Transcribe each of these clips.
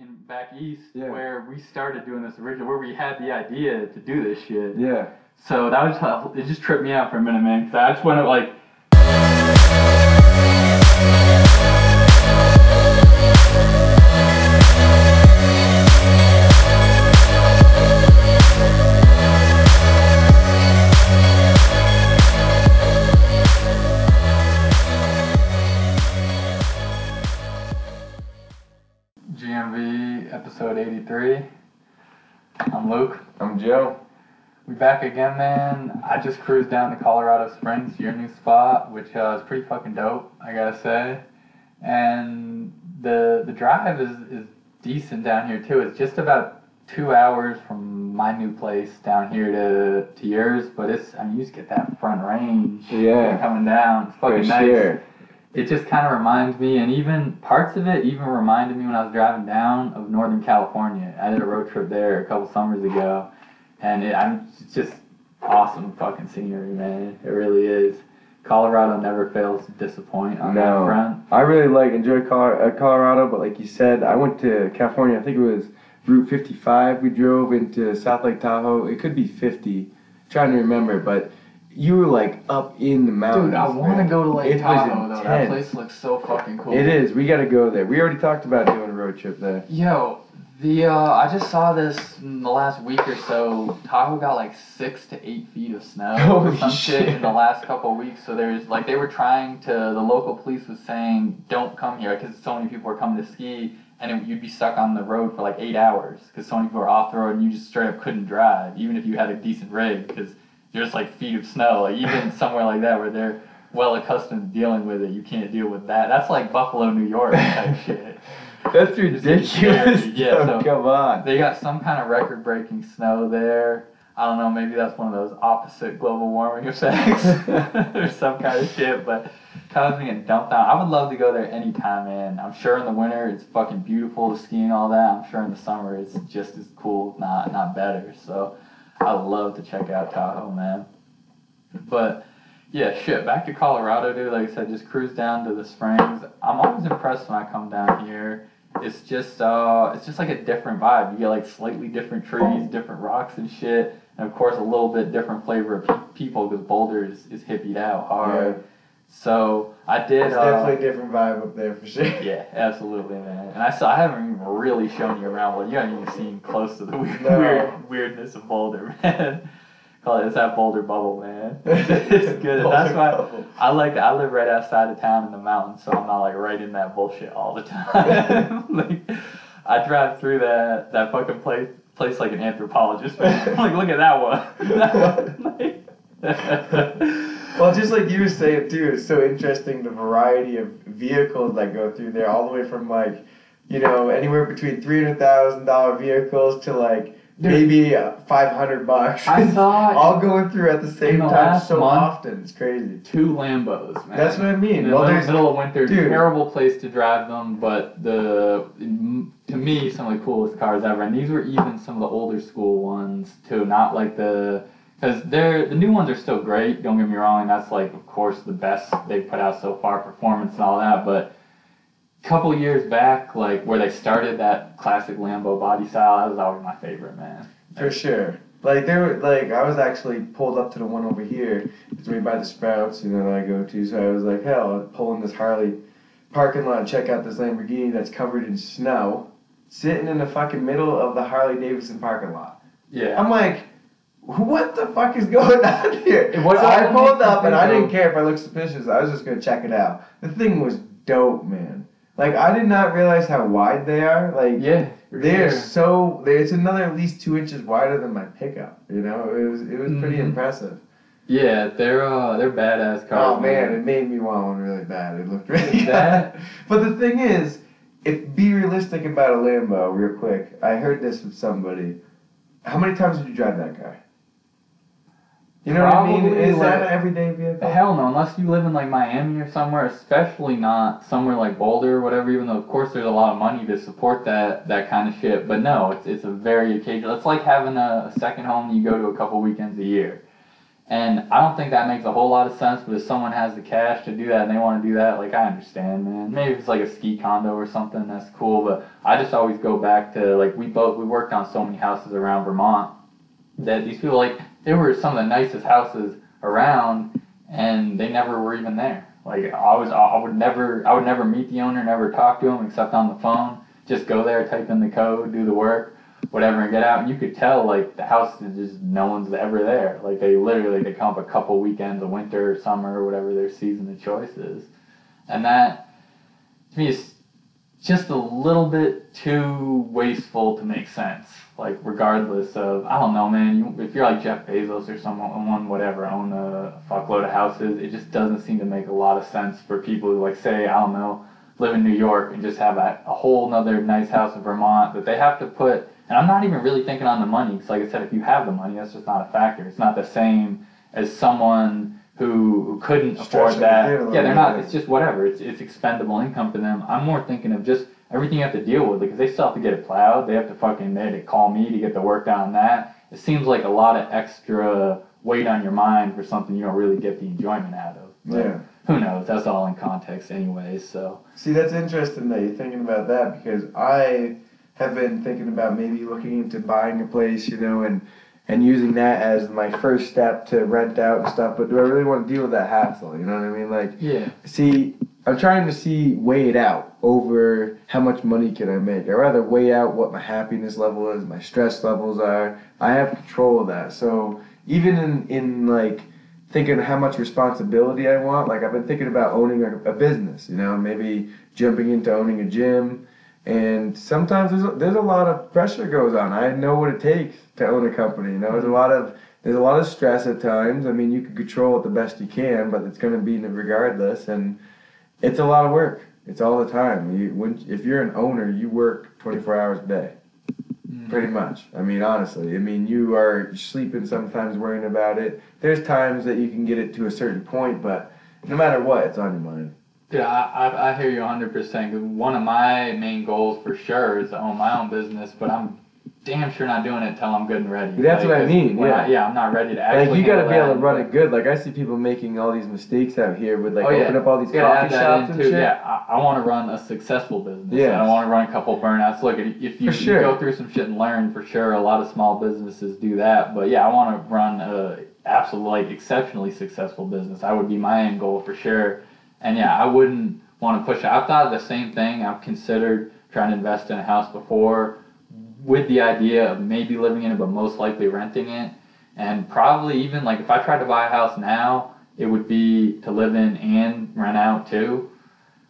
in back east Yeah. where we started doing this original, where we had the idea to do this shit. Yeah. So that was it. Just tripped me out for a minute, man. Cause I just went like. Back again, man. I just cruised down to Colorado Springs, your new spot, which uh, is pretty fucking dope, I gotta say. And the the drive is, is decent down here too. It's just about two hours from my new place down here to, to yours, but it's I mean you just get that front range Yeah. coming down. It's For fucking nice sure. it just kind of reminds me, and even parts of it even reminded me when I was driving down of Northern California. I did a road trip there a couple summers ago, and it, I'm it's just awesome fucking scenery, man. It really is. Colorado never fails to disappoint on that No. front. I really like enjoy uh, Colorado, but like you said, I went to California. I think it was Route 55. We drove into South Lake Tahoe. It could be 50. trying to remember, but you were like up in the mountains. Dude, I want to go to Lake It Tahoe though. That place looks so fucking cool. It is. We got to go there. We already talked about doing a road trip there. Yo, the uh, I just saw this in the last week or so. Tahoe got like six to eight feet of snow or some shit. shit. in the last couple of weeks. So there's like they were trying to. The local police was saying don't come here because so many people were coming to ski, and it, you'd be stuck on the road for like eight hours because so many people were off the road and you just straight up couldn't drive even if you had a decent rig because there's like feet of snow. Like even somewhere like that where they're well accustomed to dealing with it, you can't deal with that. That's like Buffalo, New York type shit. That's ridiculous. Yeah, so- come on. They got some kind of record breaking snow there. I don't know, maybe that's one of those opposite global warming effects or some kind of shit, but causing getting dumped out. I would love to go there anytime, man. I'm sure in the winter it's fucking beautiful to ski and all that. I'm sure in the summer it's just as cool, not not better. So I would love to check out Tahoe, man. But yeah, shit. Back to Colorado, dude. Like I said, just cruise down to the springs. I'm always impressed when I come down here. It's just uh, it's just like a different vibe. You get like slightly different trees, different rocks and shit, and of course a little bit different flavor of people because Boulder is, is hippied out hard. So I did. It's uh, definitely a different vibe up there for sure. yeah, absolutely, man. And I saw I haven't even really shown you around. Well, you haven't even seen close to the weird, No. weird weirdness of Boulder, man. Call it's that Boulder bubble, man. it's good. That's why I like it. I live right outside of town in the mountains, so I'm not like right in that bullshit all the time. like I drive through that that fucking place place like an anthropologist. Man. like look at that one. That one. Like- Well, just like you were saying too, it's so interesting the variety of vehicles that go through there, all the way from like, you know, anywhere between three hundred thousand dollar vehicles to like. Maybe uh, five hundred bucks. I saw all going through at the same the time so month- often. It's crazy. two Lambos, man. That's what I mean. In the Well, middle, of winter, dude. terrible place to drive them, but the to me some of the coolest cars ever. And these were even some of the older school ones too, not like the because they're the new ones are still great. Don't get me wrong, and that's like of course the best they've put out so far, performance and all that. But couple years back, like where they started that classic Lambo body style, that was always my favorite, man. For sure. Like there were like I was actually pulled up to the one over here. It's right by the Sprouts, you know, that I go to. So I was like, hell, I'll pull this Harley parking lot, check out this Lamborghini that's covered in snow, sitting in the fucking middle of the Harley Davidson parking lot. Yeah. I'm like, what the fuck is going on here? So I pulled up and I didn't care if I looked suspicious. I was just gonna check it out. The thing was dope, man. Like I did not realize how wide they are. Like Yeah. they're sure. so they it's another at least two inches wider than my pickup. You know, it was it was pretty Mhm. impressive. Yeah, they're uh they're badass cars. Oh man, it made me want one really bad. It looked really bad. But the thing is, if be realistic about a Lambo, real quick. I heard this from somebody. How many times did you drive that car? You know what I mean? Probably, Is that like- an everyday vehicle? Hell no, unless you live in like Miami or somewhere, especially not somewhere like Boulder or whatever. Even though of course there's a lot of money to support that that kind of shit, but no, it's it's a very occasional. It's like having a, a second home you go to a couple weekends a year, And I don't think that makes a whole lot of sense, but if someone has the cash to do that and they want to do that, like I understand, man. Maybe it's like a ski condo or something, that's cool. But I just always go back to like we both we worked on so many houses around Vermont that these people like they were some of the nicest houses around, and they never were even there. Like I was, I would never, I would never meet the owner, never talk to him except on the phone. Just go there, type in the code, do the work whatever and get out and you could tell like the house is just no one's ever there like they literally they come up a couple weekends of winter or summer or whatever their season of choice is and that to me is just a little bit too wasteful to make sense like regardless of i don't know man you, if you're like jeff bezos or someone whatever own a fuckload of houses it just doesn't seem to make a lot of sense for people who like say i don't know live in new york and just have a, a whole nother nice house in vermont that they have to put and I'm not even really thinking on the money, because like I said, if you have the money, that's just not a factor. It's not the same as someone who, who couldn't afford that. Yeah, they're not. It's just whatever. It's it's expendable income for them. I'm more thinking of just everything you have to deal with, because they still have to get it plowed. They have to fucking they have to call me to get the work done on that. It seems like a lot of extra weight on your mind for something you don't really get the enjoyment out of. But yeah. Who knows? That's all in context, anyways. So. See, that's interesting that you're thinking about that because I have been thinking about maybe looking into buying a place, you know, and and using that as my first step to rent out and stuff. But do I really want to deal with that hassle? You know what I mean? Like, yeah. See, I'm trying to see weigh it out over how much money can I make. I rather weigh out what my happiness level is, my stress levels are. I have control of that. So even in in like thinking how much responsibility I want, like I've been thinking about owning a, a business. You know, maybe jumping into owning a gym and sometimes there's a, there's a lot of pressure goes on. I know what it takes to own a company. You know, there's a lot of there's a lot of stress at times. I mean, you can control it the best you can, but it's going to be regardless, and it's a lot of work. It's all the time. You, when if you're an owner, you work 24 hours a day, mm. pretty much. I mean, honestly, I mean, you are sleeping sometimes worrying about it. There's times that you can get it to a certain point, but no matter what, it's on your mind. Yeah, I, I, I hear you 100%. One of my main goals for sure is to own my own business, but I'm damn sure not doing it until I'm good and ready. That's like, what I mean. Yeah, I, yeah, I'm not ready to actually. Like you got to be able to run it good. Like I see people making all these mistakes out here with like oh, yeah. open up all these coffee shops and shit. Yeah, I, I want to run a successful business. Yeah, I want to run a couple burnouts. Look, if you, sure. you, go through some shit and learn, for sure, a lot of small businesses do that. But yeah, I want to run a absolutely like, exceptionally successful business. I would be my end goal for sure. And yeah, I wouldn't want to push it. I've thought of the same thing. I've considered trying to invest in a house before with the idea of maybe living in it, but most likely renting it. And probably even like if I tried to buy a house now, it would be to live in and rent out too,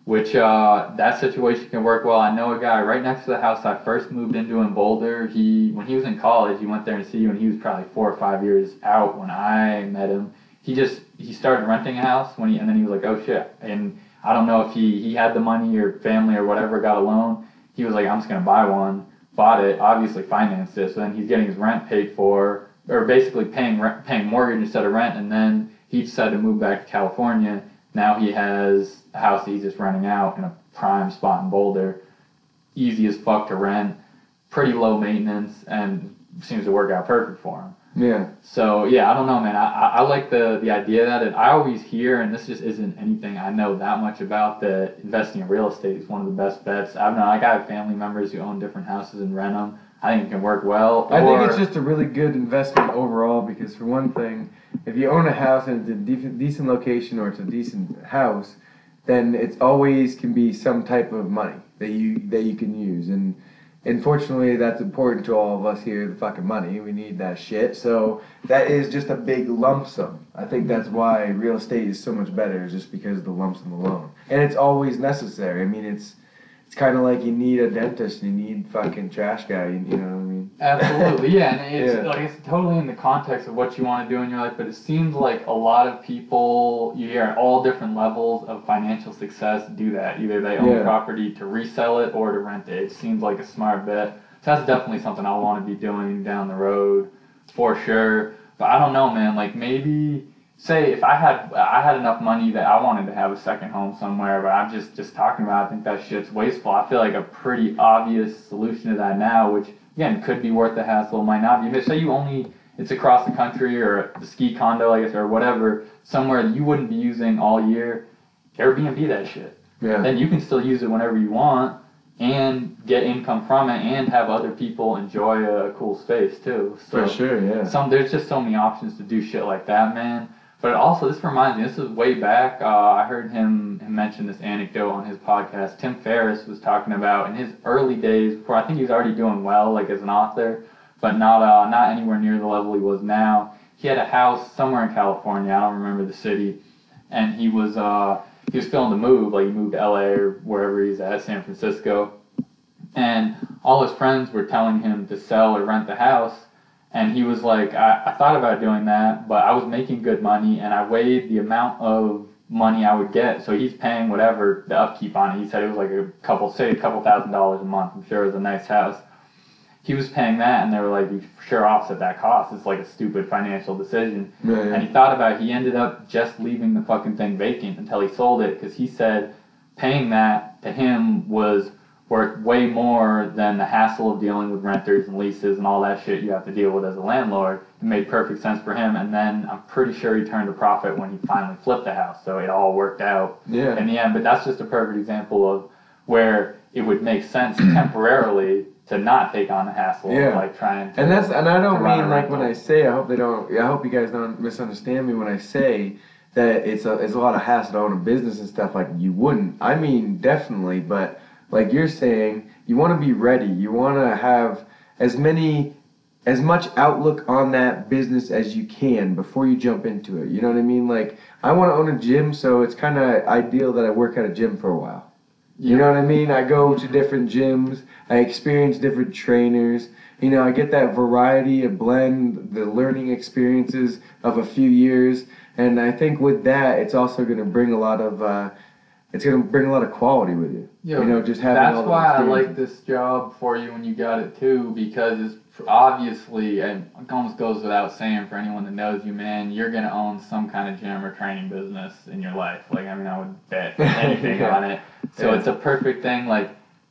which uh, that situation can work well. I know a guy right next to the house I first moved into in Boulder. He when he was in college, he went there to see you, and he was probably four or five years out when I met him. He just he started renting a house when he and then he was like, oh shit, and I don't know if he, he had the money or family or whatever got a loan. He was like, I'm just to buy one. Bought it, obviously financed it. So then he's getting his rent paid for, or basically paying rent, paying mortgage instead of rent. And then he decided to move back to California. Now he has a house that he's just renting out in a prime spot in Boulder. Easy as fuck to rent, pretty low maintenance, and seems to work out perfect for him. Yeah. So yeah, I don't know, man. I, I, I like the the idea that it, I always hear, and this just isn't anything I know that much about. That investing in real estate is one of the best bets. I've known like I have family members who own different houses and rent them. I think it can work well. I think it's just a really good investment overall because for one thing, if you own a house and it's a decent, decent location or it's a decent house, then it's always can be some type of money that you that you can use and unfortunately, that's important to all of us here. The fucking money, we need that shit. So that is just a big lump sum. I think that's why real estate is so much better, just because of the lump sum alone. And it's always necessary. I mean, it's it's kind of like you need a dentist, and you need fucking trash guy. You, you know what I mean? Absolutely, yeah. And it's yeah. like it's totally in the context of what you want to do in your life. But it seems like a lot of people you hear at all different levels of financial success do that. Either they own yeah. property to resell it or to rent it. It seems like a smart bet. So that's definitely something I want to be doing down the road for sure. But I don't know, man. Like maybe say if I had I had enough money that I wanted to have a second home somewhere, but I'm just just talking about. I think that shit's wasteful. I feel like a pretty obvious solution to that now, which again could be worth the hassle, might not be. But say you only it's across the country or the ski condo, I guess, or whatever, somewhere that you wouldn't be using all year, Airbnb that shit. Yeah. Then you can still use it whenever you want and get income from it and have other people enjoy a cool space too. So For sure, yeah. some there's just so many options to do shit like that, man. But also, this reminds me. This is way back. Uh, I heard him, mention this anecdote on his podcast. Tim Ferriss was talking about in his early days, before I think he was already doing well, like as an author, but not uh, not anywhere near the level he was now. He had a house somewhere in California. I don't remember the city, and he was uh, he was feeling the move. Like he moved to LA or wherever he's at, San Francisco, and all his friends were telling him to sell or rent the house and he was like, I, I thought about doing that, but I was making good money and I weighed the amount of money I would get. So he's paying whatever the upkeep on it. He said it was like a couple, say a couple thousand dollars a month. I'm sure it was a nice house. He was paying that and they were like, you sure offset that cost. It's like a stupid financial decision. Yeah, And he thought about it. He ended up just leaving the fucking thing vacant until he sold it because he said paying that to him was worth way more than the hassle of dealing with renters and leases and all that shit you have to deal with as a landlord. It made perfect sense for him. And then I'm pretty sure he turned a profit when he finally flipped the house. So it all worked out Yeah. in the end. But that's just a perfect example of where it would make sense temporarily to not take on the hassle Yeah. of like trying to. And that's and I don't mean like when. I say I hope they don't I hope you guys don't misunderstand me when I say that it's a it's a lot of hassle to own a business and stuff like you wouldn't. I mean definitely, but like you're saying, you want to be ready. You want to have as many as much outlook on that business as you can before you jump into it. You know what I mean? Like I want to own a gym, so it's kind of ideal that I work at a gym for a while. You know what I mean? I go to different gyms. I experience different trainers. You know, I get that variety, a blend, the learning experiences of a few years. And I think with that, it's also going to bring a lot of, uh, it's going to bring a lot of quality with you. Yeah, you know, just having all That's those why I like this job for you when you got it too, because it's obviously, and it almost goes without saying for anyone that knows you, man, you're gonna own some kind of gym or training business in your life. Like, I mean, I would bet anything Yeah. on it. So Yeah. it's a perfect thing. Like,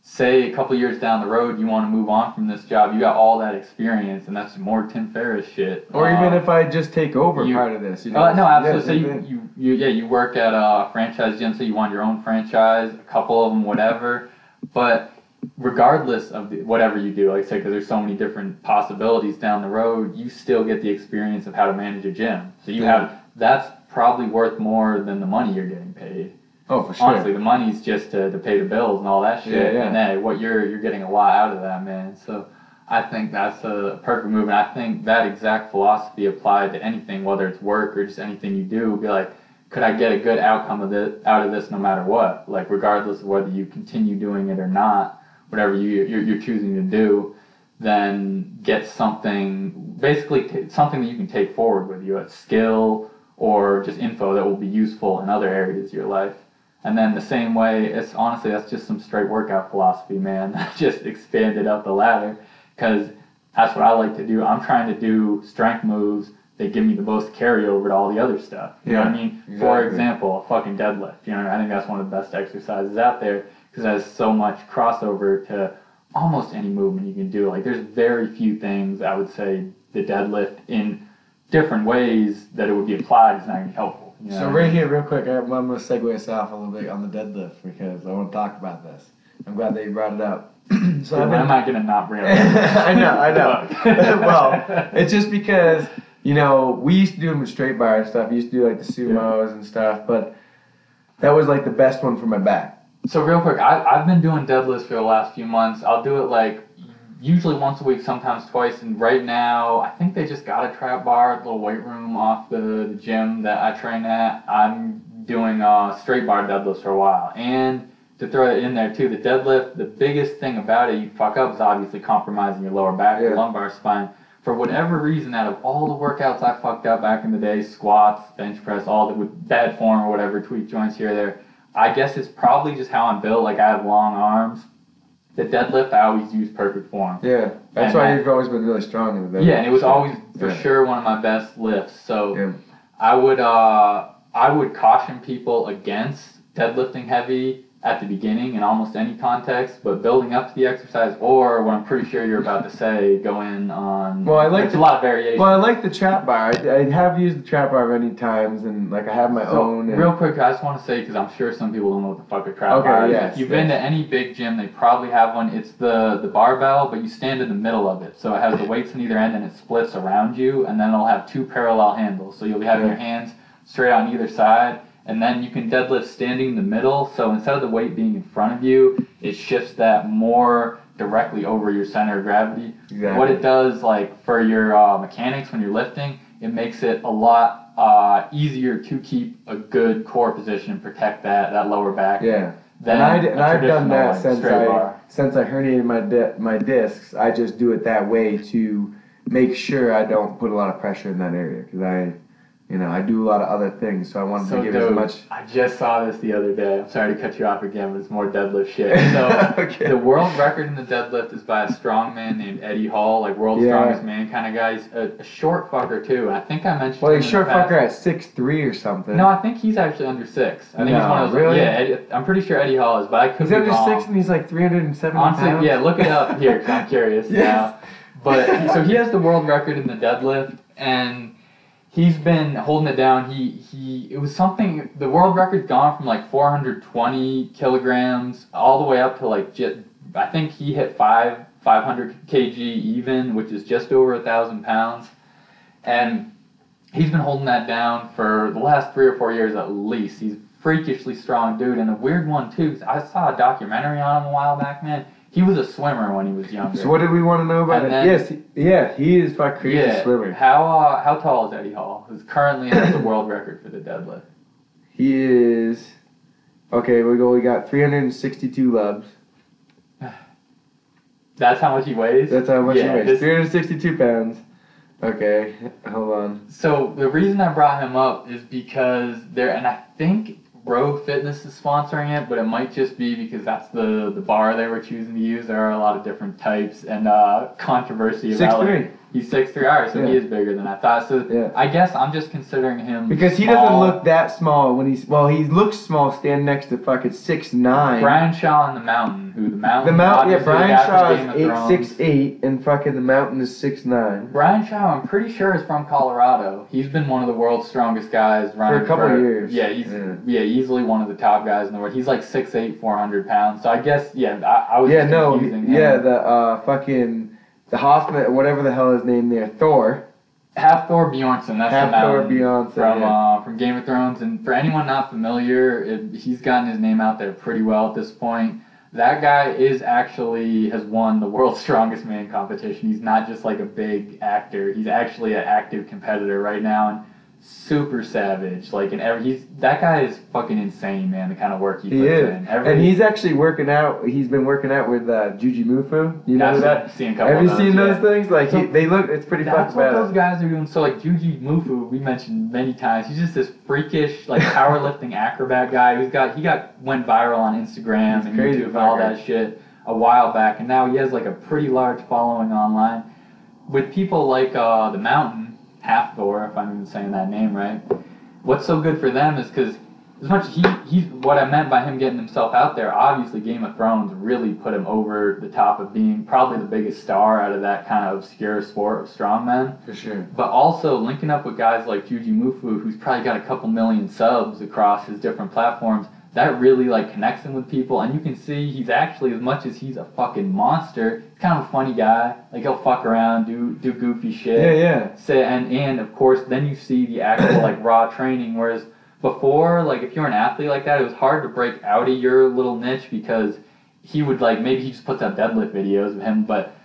say a couple years down the road, you want to move on from this job, you got all that experience, and that's more Tim Ferriss shit. Or Uh, even if I just take over you- part of this, you know. uh, no, Yeah, absolutely. So you, you, you, yeah, you work at a franchise gym, so you want your own franchise, a couple of them, whatever. But regardless of the, whatever you do, like I said, because there's so many different possibilities down the road, you still get the experience of how to manage a gym. So you Yeah. have that's probably worth more than the money you're getting paid. Oh, for sure. Honestly, the money's just to, to pay the bills and all that shit. Yeah, yeah. And then what you're you're getting a lot out of that, man. So I think that's a perfect move, and I think that exact philosophy applied to anything, whether it's work or just anything you do. Be like, could I get a good outcome of this out of this, no matter what? Like, regardless of whether you continue doing it or not, whatever you you're, you're choosing to do, then get something basically t- something that you can take forward with you, a skill or just info that will be useful in other areas of your life. And then the same way, it's honestly that's just some straight workout philosophy, man. just expanded up the ladder because that's what I like to do. I'm trying to do strength moves that give me the most carryover to all the other stuff. You know what I Yeah, mean? For example, a fucking deadlift. You know, I think that's one of the best exercises out there because it has so much crossover to almost any movement you can do. Like there's very few things I would say the deadlift in different ways that it would be applied is not going to be helpful. So right here, real quick, I'm, I'm gonna segue us off a little bit on the deadlift because I want to talk about this. I'm glad that you brought it up. so been am not going to not bring it up? I know, I know. Well, it's just because you know we used to do them with straight bar and stuff. We used to do like the sumos and stuff, but that was like the best one for my back. So real quick, I, I've been doing deadlifts for the last few months. I'll do it like usually once a week, sometimes twice. And right now, I think they just got a trap bar, a little weight room off the, the gym that I train at. I'm doing uh, straight bar deadlifts for a while. And to throw it in there too, the deadlift, the biggest thing about it you fuck up is obviously compromising your lower back, your lumbar spine. For whatever reason, out of all the workouts I fucked up back in the day, squats, bench press, all the with bad form or whatever, tweak joints here or there, I guess it's probably just how I'm built. Like I have long arms. The deadlift, I always use perfect form. Yeah, that's And why you've always been really strong in the deadlift. Yeah, and it was always for Yeah. sure one of my best lifts. So Yeah. I would uh I would caution people against deadlifting heavy at the beginning in almost any context, but building up to the exercise, or what I'm pretty sure you're about to say, go in on. Well, I like the- a lot of variation. Well, I like the trap bar. I, I have used the trap bar many times, and like I have my So, own. And, real quick, I just want to say because I'm sure some people don't know what the fuck a trap Okay, bar is. yes, if you've been to any big gym, they probably have one. It's the the barbell, but you stand in the middle of it, so it has the weights on either end, and it splits around you, and then it'll have two parallel handles. So you'll be having Yeah. your hands straight on either side, and then you can deadlift standing in the middle. So instead of the weight being in front of you, it shifts that more directly over your center of gravity. Exactly. What it does, like for your uh, mechanics when you're lifting, it makes it a lot uh, easier to keep a good core position and protect that, that lower back. yeah. Than And, I, and I've done that like, since I bar. since I herniated my di- my discs. I just do it that way to make sure I don't put a lot of pressure in that area because I, you know, I do a lot of other things. So I wanted So to give dude, as much. I just saw this the other day. I'm sorry to cut you off again, but it's more deadlift shit. So okay. the world record in the deadlift is by a strong man named Eddie Hall, like world's Yeah. strongest man kind of guy. He's a, a short fucker too. And I think I mentioned. well, him he's in the short past. fucker at six three or something. No, I think he's actually under six. I think he's one of those. really? Yeah, Eddie, I'm pretty sure Eddie Hall is, but I could he's be under wrong. six and he's like three hundred and seventy Honestly, pounds. yeah, look it up here 'cause I'm curious Yes. now. But so he has the world record in the deadlift, and he's been holding it down. He he, it was something. The world record's gone from like 420 kilograms all the way up to like just. I think he hit five 500 kg even, which is just over a thousand pounds, and he's been holding that down for the last three or four years at least. He's freakishly strong dude, and a weird one too. I saw a documentary on him a while back, man. He was a swimmer when he was younger. So what did we want to know about And it? then- yes, he, yeah, he is fuck crazy yeah. swimmer. How uh, how tall is Eddie Hall? Who's currently has the world record for the deadlift? He is. Okay, we go. We got 362 lubs. That's how much he weighs. That's how much Yeah, he weighs. this- 362 pounds. Okay, hold on. So the reason I brought him up is because there, and I think Rogue Fitness is sponsoring it, but it might just be because that's the the bar they were choosing to use. There are a lot of different types and uh, controversy Six about. like, three. He's six three. Alright, so he is bigger than I thought. So Yeah. I guess I'm just considering him Because he doesn't look that small when he's well. He looks small standing next to fucking six nine. Brian Shaw in the Mountain, who the Mountain. the mountain, yeah. Brian Shaw is eight Thrones. six eight, and fucking the mountain is six nine. Brian Shaw, I'm pretty sure is from Colorado. He's been one of the world's strongest guys running For a couple years. Yeah, he's Yeah. yeah. easily one of the top guys in the world. He's like six eight, four hundred pounds. So I guess yeah, I, I was Yeah, just no, him. yeah. The uh fucking the Hoffman, whatever the hell his name there, Thor. Hafthor Bjornsson. That's Half the Thor from yeah. uh, from Game of Thrones. And for anyone not familiar, it, he's gotten his name out there pretty well at this point. That guy is actually has won the world's strongest man competition. He's not just like a big actor. He's actually an active competitor right now and super savage. Like in every he's that guy is fucking insane, man. The kind of work he, He puts is, in. Every, and he's actually working out. He's been working out with uh, Jujimufu. You know that? Seen a couple Have you of seen those, those things? Like he, they look. It's pretty That's fucking what bad. those guys are doing. So like Jujimufu, we mentioned many times. He's just this freakish like powerlifting acrobat guy who's got he got went viral on Instagram He's and crazy YouTube and all that shit a while back, and now he has like a pretty large following online with people like uh, the Mountain Hafthor, if I'm even saying that name right. What's so good for them is because as much he he what I meant by him getting himself out there, obviously Game of Thrones really put him over the top of being probably the biggest star out of that kind of obscure sport of strongmen. For sure. But also linking up with guys like Jujimufu, who's probably got a couple million subs across his different platforms, that really like connects him with people. And you can see he's actually, as much as he's a fucking monster, he's kind of a funny guy. Like he'll fuck around, do do goofy shit. Yeah, yeah. Say and and of course then you see the actual like raw training. Whereas before, like if you're an athlete like that, it was hard to break out of your little niche because he would like maybe he just puts out deadlift videos of him, but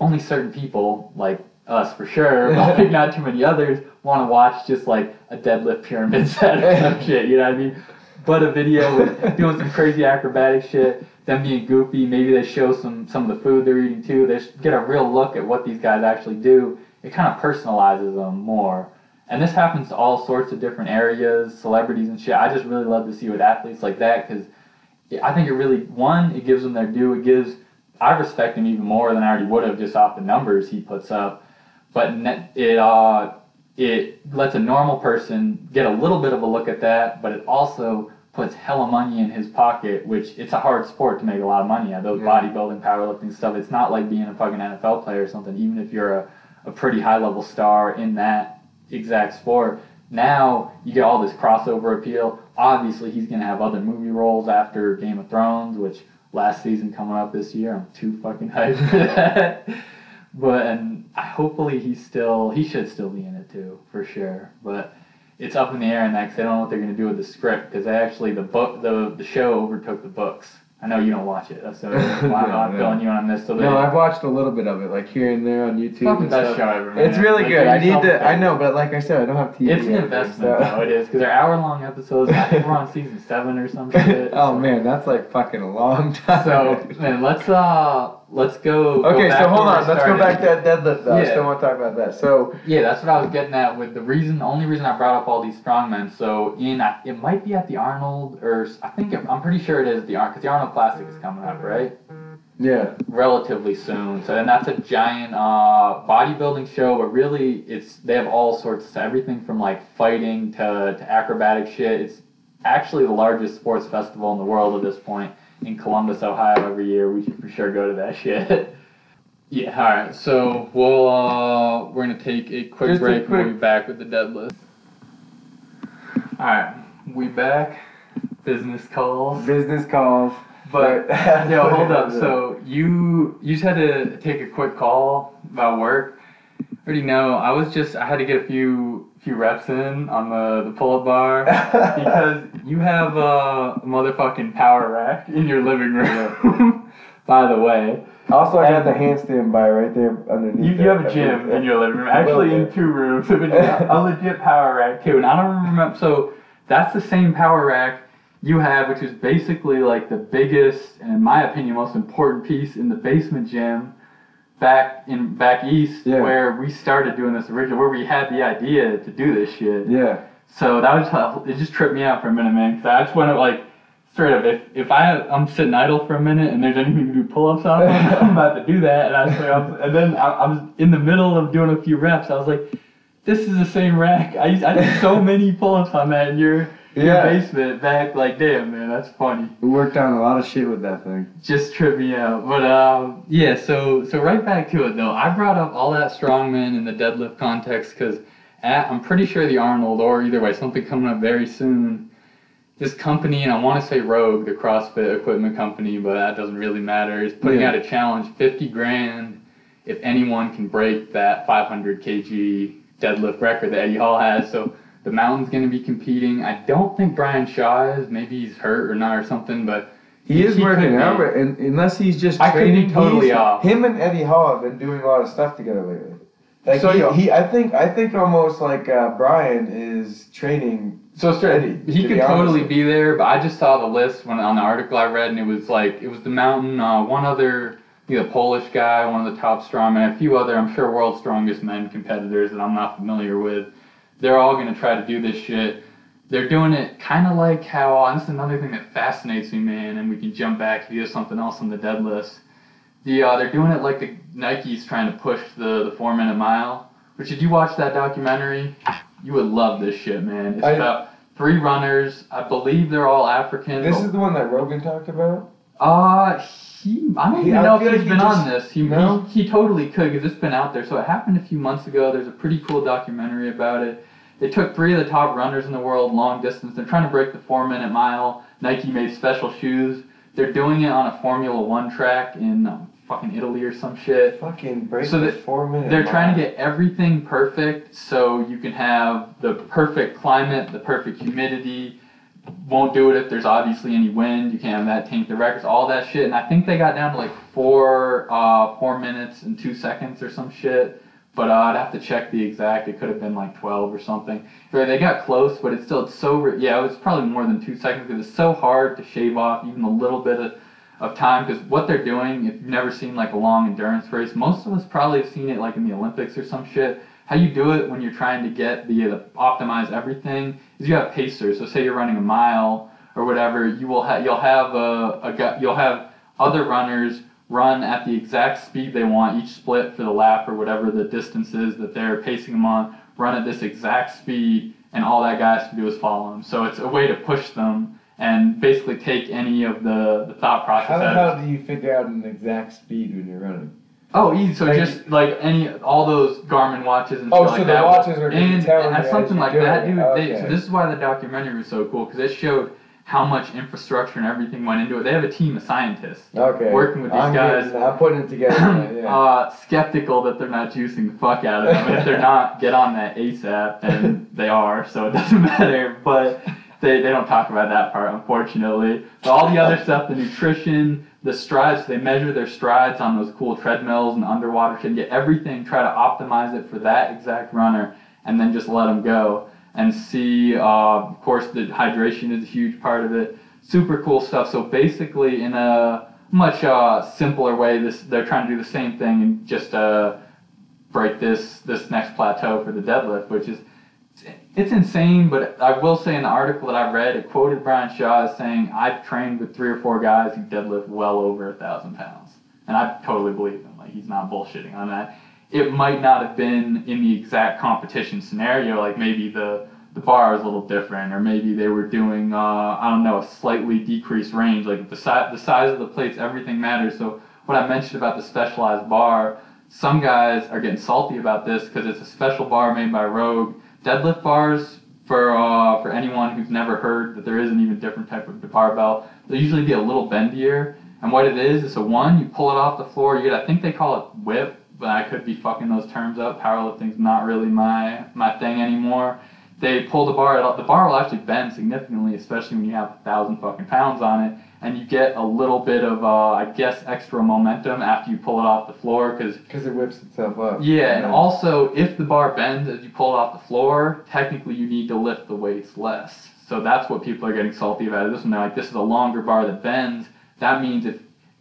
only certain people like us for sure, but like not too many others want to watch just like a deadlift pyramid set or some shit. You know what I mean? But a video with doing some crazy acrobatic shit, them being goofy. Maybe they show some some of the food they're eating too. They get a real look at what these guys actually do. It kind of personalizes them more. And this happens to all sorts of different areas, celebrities and shit. I just really love to see with athletes like that because I think it really one it gives them their due. It gives I respect him even more than I already would have just off the numbers he puts up. But it uh it lets a normal person get a little bit of a look at that, but it also puts hella money in his pocket, which it's a hard sport to make a lot of money at. Those Yeah. bodybuilding, powerlifting stuff. It's not like being a fucking NFL player or something. Even if you're a, a pretty high level star in that exact sport, now you get all this crossover appeal. Obviously, he's gonna have other movie roles after Game of Thrones, which last season coming up this year. I'm too fucking hyped for that. But and hopefully he's still he should still be in it too for sure. But it's up in the air and they don't know what they're gonna do with the script because actually the book the the show overtook the books. I know you don't watch it, so why am I No, filling you on this? So No, I've watched a little bit of it, like here and there on YouTube. and best show ever. Man. It's really Like, good. I need to. I know, but like I said, I don't have TV. It's an investment, so- though. It is because they're hour long episodes. I think we're on season seven or some shit. oh so- man, that's like fucking a long time. So man, let's uh let's go. go okay, so hold where on. we Let's go started. back to that deadlift. Though. I Yeah. still want to talk about that. So Yeah, that's what I was getting at with the reason, the only reason I brought up all these strongmen. So in, I- it might be at the Arnold, or s- I think it, I'm pretty sure it is the Arnold, because the Arnold Classic is coming up, right? yeah, Relatively soon. So and that's a giant uh, bodybuilding show, but really it's they have all sorts of everything from like fighting to, to acrobatic shit. It's actually the largest sports festival in the world at this point in Columbus, Ohio. Every year, we should for sure go to that shit. Yeah, all right. So we'll uh, we're gonna take a quick Just a break. We'll be back with the deadlift. All right, we back. Business calls. business calls. But yo, hold up. So you you just had to take a quick call about work. I already know. I was just I had to get a few few reps in on the the pull up bar because you have a motherfucking power rack in your living room. By the way, Also, I got the handstand by right there underneath. you, you have a gym in your living room, actually in two rooms, a legit power rack too. And I don't remember. So that's the same power rack you have, which is basically like the biggest and, in my opinion, most important piece in the basement gym back in back east, Yeah. where we started doing this originally, where we had the idea to do this shit. Yeah. So that was uh, it. Just tripped me out for a minute, man. Cause I just went like straight up. If if I I'm sitting idle for a minute and there's anything to do pull-ups on, I'm about to do that. And I was, was- and then I, I was in the middle of doing a few reps. I was like, this is the same rack. I used, I did so many pull-ups on that in your your Yeah. basement back. Like, damn, man, that's funny We worked on a lot of shit with that thing. just tripped me out. But um, yeah, so so right back to it though. I brought up all that strongman in the deadlift context because I'm pretty sure the Arnold or either way something coming up very soon. This company and I want to say Rogue, the CrossFit equipment company, but that doesn't really matter. Is putting Yeah. out a challenge, 50 grand, if anyone can break that 500 kg deadlift record that Eddie Hall has. So the Mountain's going to be competing. I don't think Brian Shaw is. Maybe he's hurt or not or something, but He is He could working out, and, unless he's just I could be totally off. Him and Eddie Hall have been doing a lot of stuff together lately. Like So he, he, I think, I think almost like uh, Brian is training. So straight, Eddie, he to could totally be there, but I just saw the list when on the article I read, and it was like it was the mountain, uh, one other, you know, Polish guy, one of the top strongmen, a few other, I'm sure, world's strongest men competitors that I'm not familiar with. They're all gonna try to do this shit. They're doing it kind of like how, and this is another thing that fascinates me, man. And we can jump back if you have something else on the deadlift. The uh, they're doing it like the Nike's trying to push the the four minute mile. Which did you watch that documentary? You would love this shit, man. It's I- about three runners. I believe they're all African. This is the one that Rogan talked about. Uh, he, I don't even I know if he's like he been just- on this. He, No? he, he totally could because it's been out there. So it happened a few months ago. There's a pretty cool documentary about it. They took three of the top runners in the world long distance. They're trying to break the four minute mile. Nike made special shoes. They're doing it on a Formula One track in um, fucking Italy or some shit. Fucking break So the four minute. They're trying to get everything perfect so you can have the perfect climate, the perfect humidity. Won't do it if there's obviously any wind. You can't have that tank the records, all that shit. And I think they got down to like four, uh, four minutes and two seconds or some shit. But uh, I'd have to check the exact. It could have been like 12 or something. They got close, but it's still it's so re- yeah. It was probably more than two seconds because it's so hard to shave off even a little bit of of time because what they're doing, if you've never seen like a long endurance race, most of us probably have seen it like in the Olympics or some shit. How you do it when you're trying to get the, the optimize everything is you have pacers. So say you're running a mile or whatever, you will have you'll have a, a you'll have other runners run at the exact speed they want each split for the lap or whatever the distance is that they're pacing them on. Run at this exact speed, and all that guy has to do is follow them. So it's a way to push them and basically take any of the, the thought process How the hell do you figure out an exact speed when you're running? Oh, easy. So Like- just like any, all those Garmin watches and Oh, stuff so like the that. watches are and, and you as as something like that, dude. They, so this is why the documentary was so cool because it showed how much infrastructure and everything went into it. They have a team of scientists Okay. working with these I'm guys. getting- I'm putting it together. yeah. uh, skeptical that they're not juicing the fuck out of them. If they're not, get on that ASAP, and they are, so it doesn't matter. But they, they don't talk about that part, unfortunately. But all the other stuff, the nutrition, the strides, they measure their strides on those cool treadmills and underwater shit, get everything, try to optimize it for that exact runner, and then just let them go. And see, uh, of course, the hydration is a huge part of it. Super cool stuff. So basically, in a much uh, simpler way. This they're trying to do the same thing and just uh, break this this next plateau for the deadlift, which is it's insane. But I will say in the article that I read, it quoted Brian Shaw as saying, "I've trained with three or four guys who deadlift well over a thousand pounds," and I totally believe him. Like he's not bullshitting on that. It might not have been in the exact competition scenario, like maybe the the bar is a little different, or maybe they were doing, uh, I don't know, a slightly decreased range. Like the size, the size of the plates, everything matters. So what I mentioned about the specialized bar, some guys are getting salty about this because it's a special bar made by Rogue. Deadlift bars for uh, for anyone who's never heard that there is an even different type of barbell, they'll usually be a little bendier. And what it is, is a one, you pull it off the floor, you get, I think they call it whip, but I could be fucking those terms up. Powerlifting's not really my my thing anymore they pull the bar, the bar will actually bend significantly, especially when you have a thousand fucking pounds on it, and you get a little bit of, uh, I guess, extra momentum after you pull it off the floor, because Because it whips itself up. yeah, and also if the bar bends as you pull it off the floor, technically you need to lift the weights less. So that's what people are getting salty about. This one, they're like, this is a longer bar that bends. That means if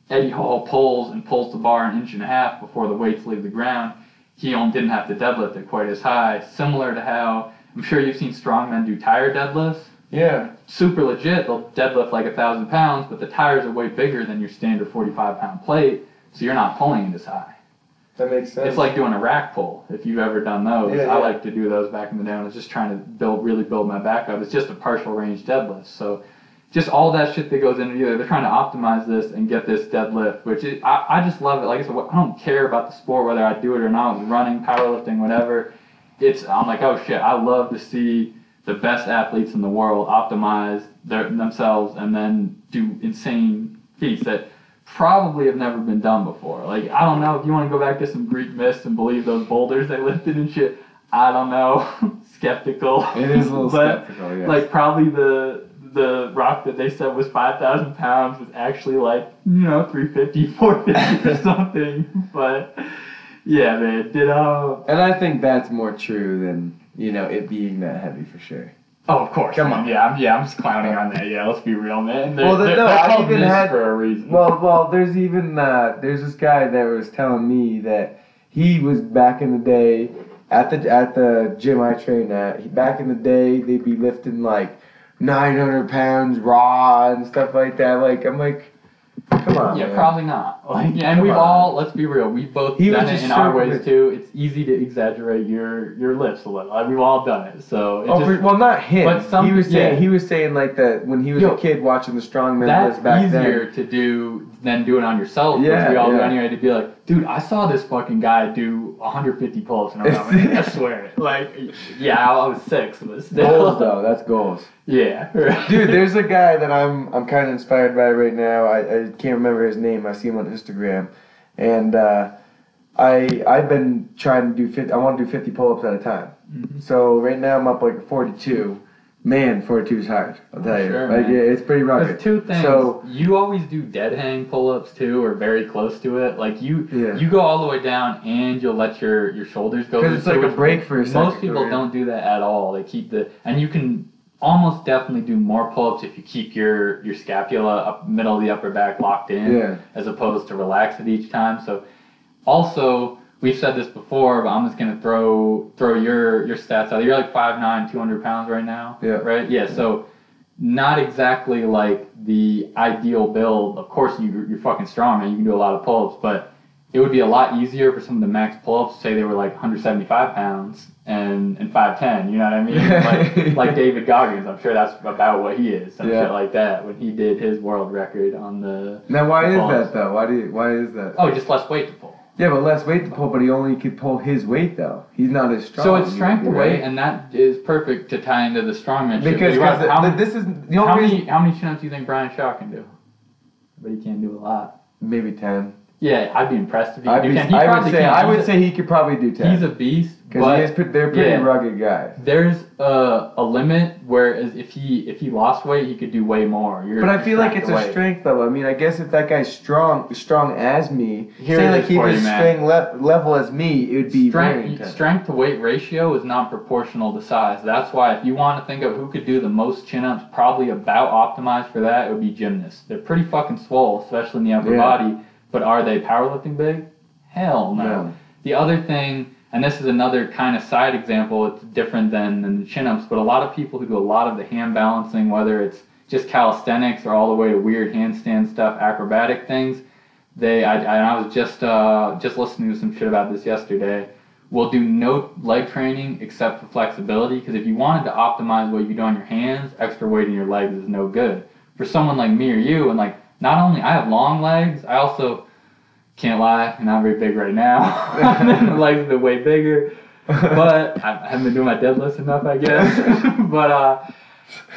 Eddie Hall pulls and pulls the bar an inch and a half before the weights leave the ground, he only didn't have to deadlift it quite as high. Similar to how I'm sure you've seen strongmen do tire deadlifts. Yeah. Super legit. They'll deadlift like a thousand pounds, but the tires are way bigger than your standard 45 pound plate, so you're not pulling it as high. That makes sense. It's like doing a rack pull if you've ever done those. Yeah, I yeah. like to do those back in the day. when I was just trying to build, really build my back up. It's just a partial range deadlift. So just all that shit that goes into it. They're trying to optimize this and get this deadlift, which is, I, I just love it. Like I said, I don't care about the sport whether I do it or not. Running, powerlifting, whatever. It's I'm like, oh shit, I love to see the best athletes in the world optimize their, themselves and then do insane feats that probably have never been done before. Like I don't know if you want to go back to some Greek myths and believe those boulders they lifted and shit. I don't know. Skeptical. It is a little but, skeptical, yes. Like probably the the rock that they said was five thousand pounds was actually like you know 350, 450 or something. But yeah, man, did uh and I think that's more true than, you know, it being that heavy for sure. oh of course Come man. on. yeah I'm, yeah I'm just clowning on that yeah let's be real man they're, Well, the- no, I even had- for a reason Well, well, there's even uh, there's this guy that was telling me that he was back in the day at the at the gym I trained at. He, back in the day, they'd be lifting like 900 pounds raw and stuff like that. Like I'm like, come on, yeah, man. probably not. Like, and we've all let's be real. We've both He was done it just in our ways good. too. It's easy to exaggerate your your lifts a little. Like, we've all done it. So it Oh, just, for, well, not him. but some- he was saying yeah. he was saying like that when he was Yo, a kid watching the strongman that's list back easier then. to do than it on yourself. Yeah, we all do yeah. anyway. To be like, dude, I saw this fucking guy do 150 pull-ups in a row. man. I swear it. Like, yeah, I was six, but still. Goals though, that's goals. Yeah. right. Dude, there's a guy that I'm I'm kind of inspired by right now. I, I can't remember his name. I see him on Instagram, and uh, I I've been trying to do 50. I want to do 50 pull-ups at a time. Mhm. So right now I'm up like 42. Man, 42 is hard. I'll tell you. Sure, like yeah, it's pretty There's rugged. two things. So- you always do dead hang pull-ups too, or very close to it. Like you, Yeah. you go all the way down, and you'll let your your shoulders go. Because it's like a break for a second. Most people don't do that at all. They keep the, and you can almost definitely do more pull-ups if you keep your your scapula up middle of the upper back locked in, Yeah. as opposed to relax it each time. So, also. We've said this before, but I'm just gonna throw throw your your stats out. You're like 5'9", 200 pounds right now. Yeah. Right. Yeah. So not exactly like the ideal build. Of course, you, you're fucking strong, man. You can do a lot of pull-ups, but it would be a lot easier for some of the max pull-ups. Say they were like 175 pounds and and 5'10. You know what I mean? Like, like David Goggins. I'm sure that's about what he is. Some Yeah. shit like that when he did his world record on the. Now, why is that though? Why do you, why is that? Oh, just less weight to pull. Yeah, but less weight to pull, but he only could pull his weight though. He's not as strong. So it's strength to right? weight, and that is perfect to tie into the strongman. Because But you're how, the- this is the how only many reason. how many chin-ups do you think Brian Shaw can do? But he can't do a lot. Maybe ten. Yeah, I'd be impressed if he I'd could do be, 10. He I would say can. I would a- say he could probably do ten. he's a beast, because he is, they're pretty yeah. rugged guys. there's a, a limit whereas if he if he lost weight he could do way more. You're But I feel like it's a weight. strength level. I mean, I guess if that guy's strong, strong as me, Here say like he was strength le- level as me, it would be strength, strength to weight ratio is not proportional to size. That's why if you want to think of who could do the most chin ups, probably about optimized for that, it would be gymnasts. They're pretty fucking swole, especially in the upper Yeah. body. But are they powerlifting big? Hell no. No. The other thing, and this is another kind of side example, it's different than, than the chin ups, but a lot of people who do a lot of the hand balancing, whether it's just calisthenics or all the way to weird handstand stuff, acrobatic things, they I, I was just uh, just listening to some shit about this yesterday. Will do no leg training except for flexibility because if you wanted to optimize what you do on your hands, extra weight in your legs is no good. For someone like me or you, and like not only I have long legs, I also can't lie, I'm not very big right now. my legs have been way bigger, but I haven't been doing my deadlifts enough, I guess. but uh,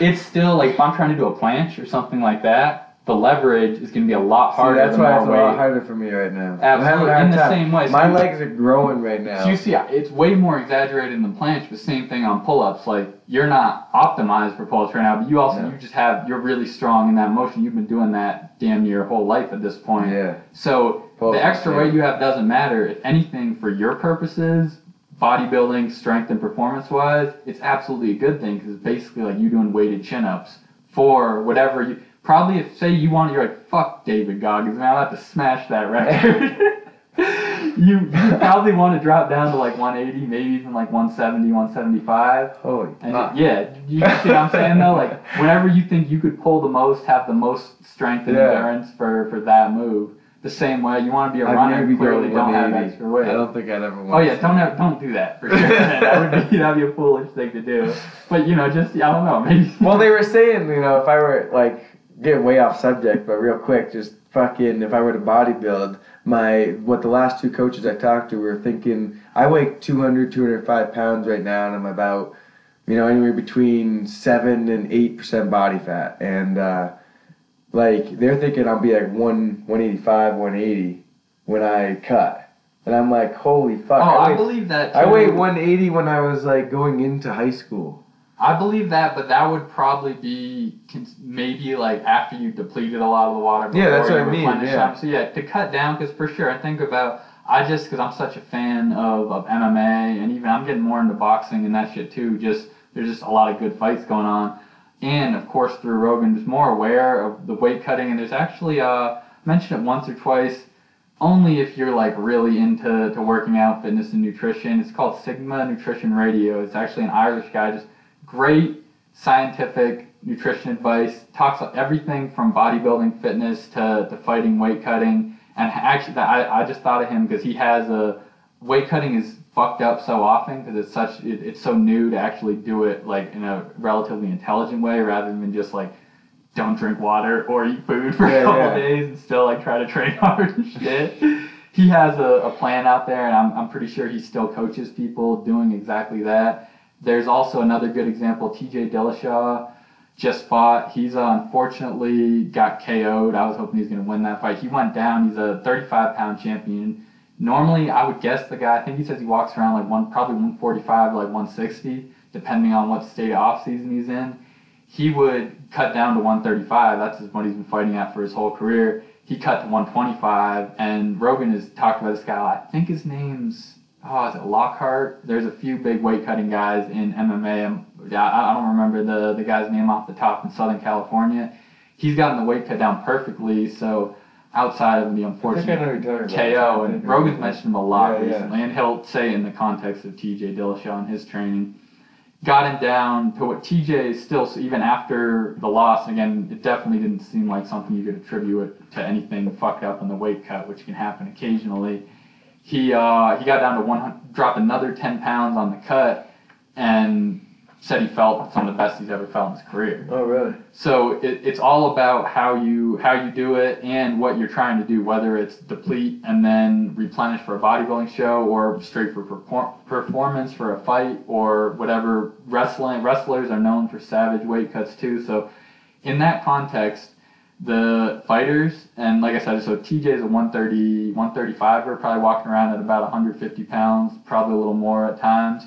it's still like if I'm trying to do a planche or something like that, the leverage is going to be a lot See, harder. that's the why it's a lot harder for me right now. Absolutely, in the time. same way. My legs are growing right now. So you see, it's way more exaggerated in the planche, but same thing on pull-ups. Like you're not optimized for pull-ups right now, but you also No. you just have you're really strong in that motion. You've been doing that damn near your whole life at this point. yeah. So Pull-ups, the extra yeah. weight you have doesn't matter. If anything, for your purposes, bodybuilding, strength, and performance-wise, it's absolutely a good thing because it's basically like you doing weighted chin-ups for whatever you. Probably if say you want, you're like fuck David Goggins, man, I'll have to smash that record. you, you probably want to drop down to like 180, maybe even like 170, 175. Holy And fuck. yeah, you see what I'm saying though? Like whenever you think you could pull the most, have the most strength and Yeah. endurance for for that move, the same way you want to be a I'd runner, go clearly don't have 180. extra weight. I don't think I'd ever oh, want Oh yeah, don't have, don't do that for sure. that would be that'd be a foolish thing to do. But you know, just I don't know, maybe. Well, they were saying, you know, if I were like getting way off subject, but real quick, just fucking, if I were to bodybuild, my what the last two coaches I talked to were thinking, I weigh 200, 205 pounds right now, and I'm about, you know, anywhere between seven and eight percent body fat, and uh, like they're thinking I'll be like one 185, 180 when I cut, and I'm like, holy fuck! oh, I, I believe that. Too. I weighed 180 when I was like going into high school. I believe that, but that would probably be maybe like after you depleted a lot of the water. Yeah, that's what I mean, yeah. So yeah, to cut down, because for sure, I think about I just because I'm such a fan of, of MMA and even I'm getting more into boxing and that shit too. Just there's just a lot of good fights going on, and of course through Rogan, just more aware of the weight cutting. And there's actually uh I mentioned it once or twice. Only if you're like really into to working out, fitness, and nutrition. It's called Sigma Nutrition Radio. It's actually an Irish guy, just great scientific nutrition advice. Talks about everything from bodybuilding, fitness to, to fighting, weight cutting. And actually, I, I just thought of him because he has a weight cutting is fucked up so often because it's such it, it's so new to actually do it like in a relatively intelligent way rather than just like don't drink water or eat food for Yeah, a couple yeah. days and still like try to train hard and shit. He has a, a plan out there, and I'm, I'm pretty sure he still coaches people doing exactly that. There's also another good example, TJ Dillashaw just fought. He's uh, unfortunately got KO'd. I was hoping he was going to win that fight. He went down. He's a 35 pound champion. Normally, I would guess the guy, I think he says he walks around like one, probably 145, like 160, depending on what state of off season he's in he would cut down to 135. That's what he's been fighting at for his whole career. He cut to 125, and Rogan has talked about this guy. I think his name's oh, is it Lockhart? There's a few big weight cutting guys in MMA. Um, yeah, I I don't remember the the guy's name off the top in Southern California. He's gotten the weight cut down perfectly. So outside of the I I unfortunate know what you're talking KO, and Rogan's mentioned him a lot Yeah, yeah. recently, and he'll say in the context of TJ Dillashaw and his training. got him down to what TJ is still even after the loss. Again, it definitely didn't seem like something you could attribute it to anything fucked up in the weight cut, which can happen occasionally. He uh, he got down to one, dropped another ten pounds on the cut, and said he felt some of the best he's ever felt in his career. Oh, really? So it, it's all about how you how you do it and what you're trying to do, whether it's deplete and then replenish for a bodybuilding show, or straight for perform- performance for a fight, or whatever. Wrestling wrestlers are known for savage weight cuts too. So in that context, the fighters and like I said, so TJ is a 130 135 er, probably walking around at about 150 pounds, probably a little more at times.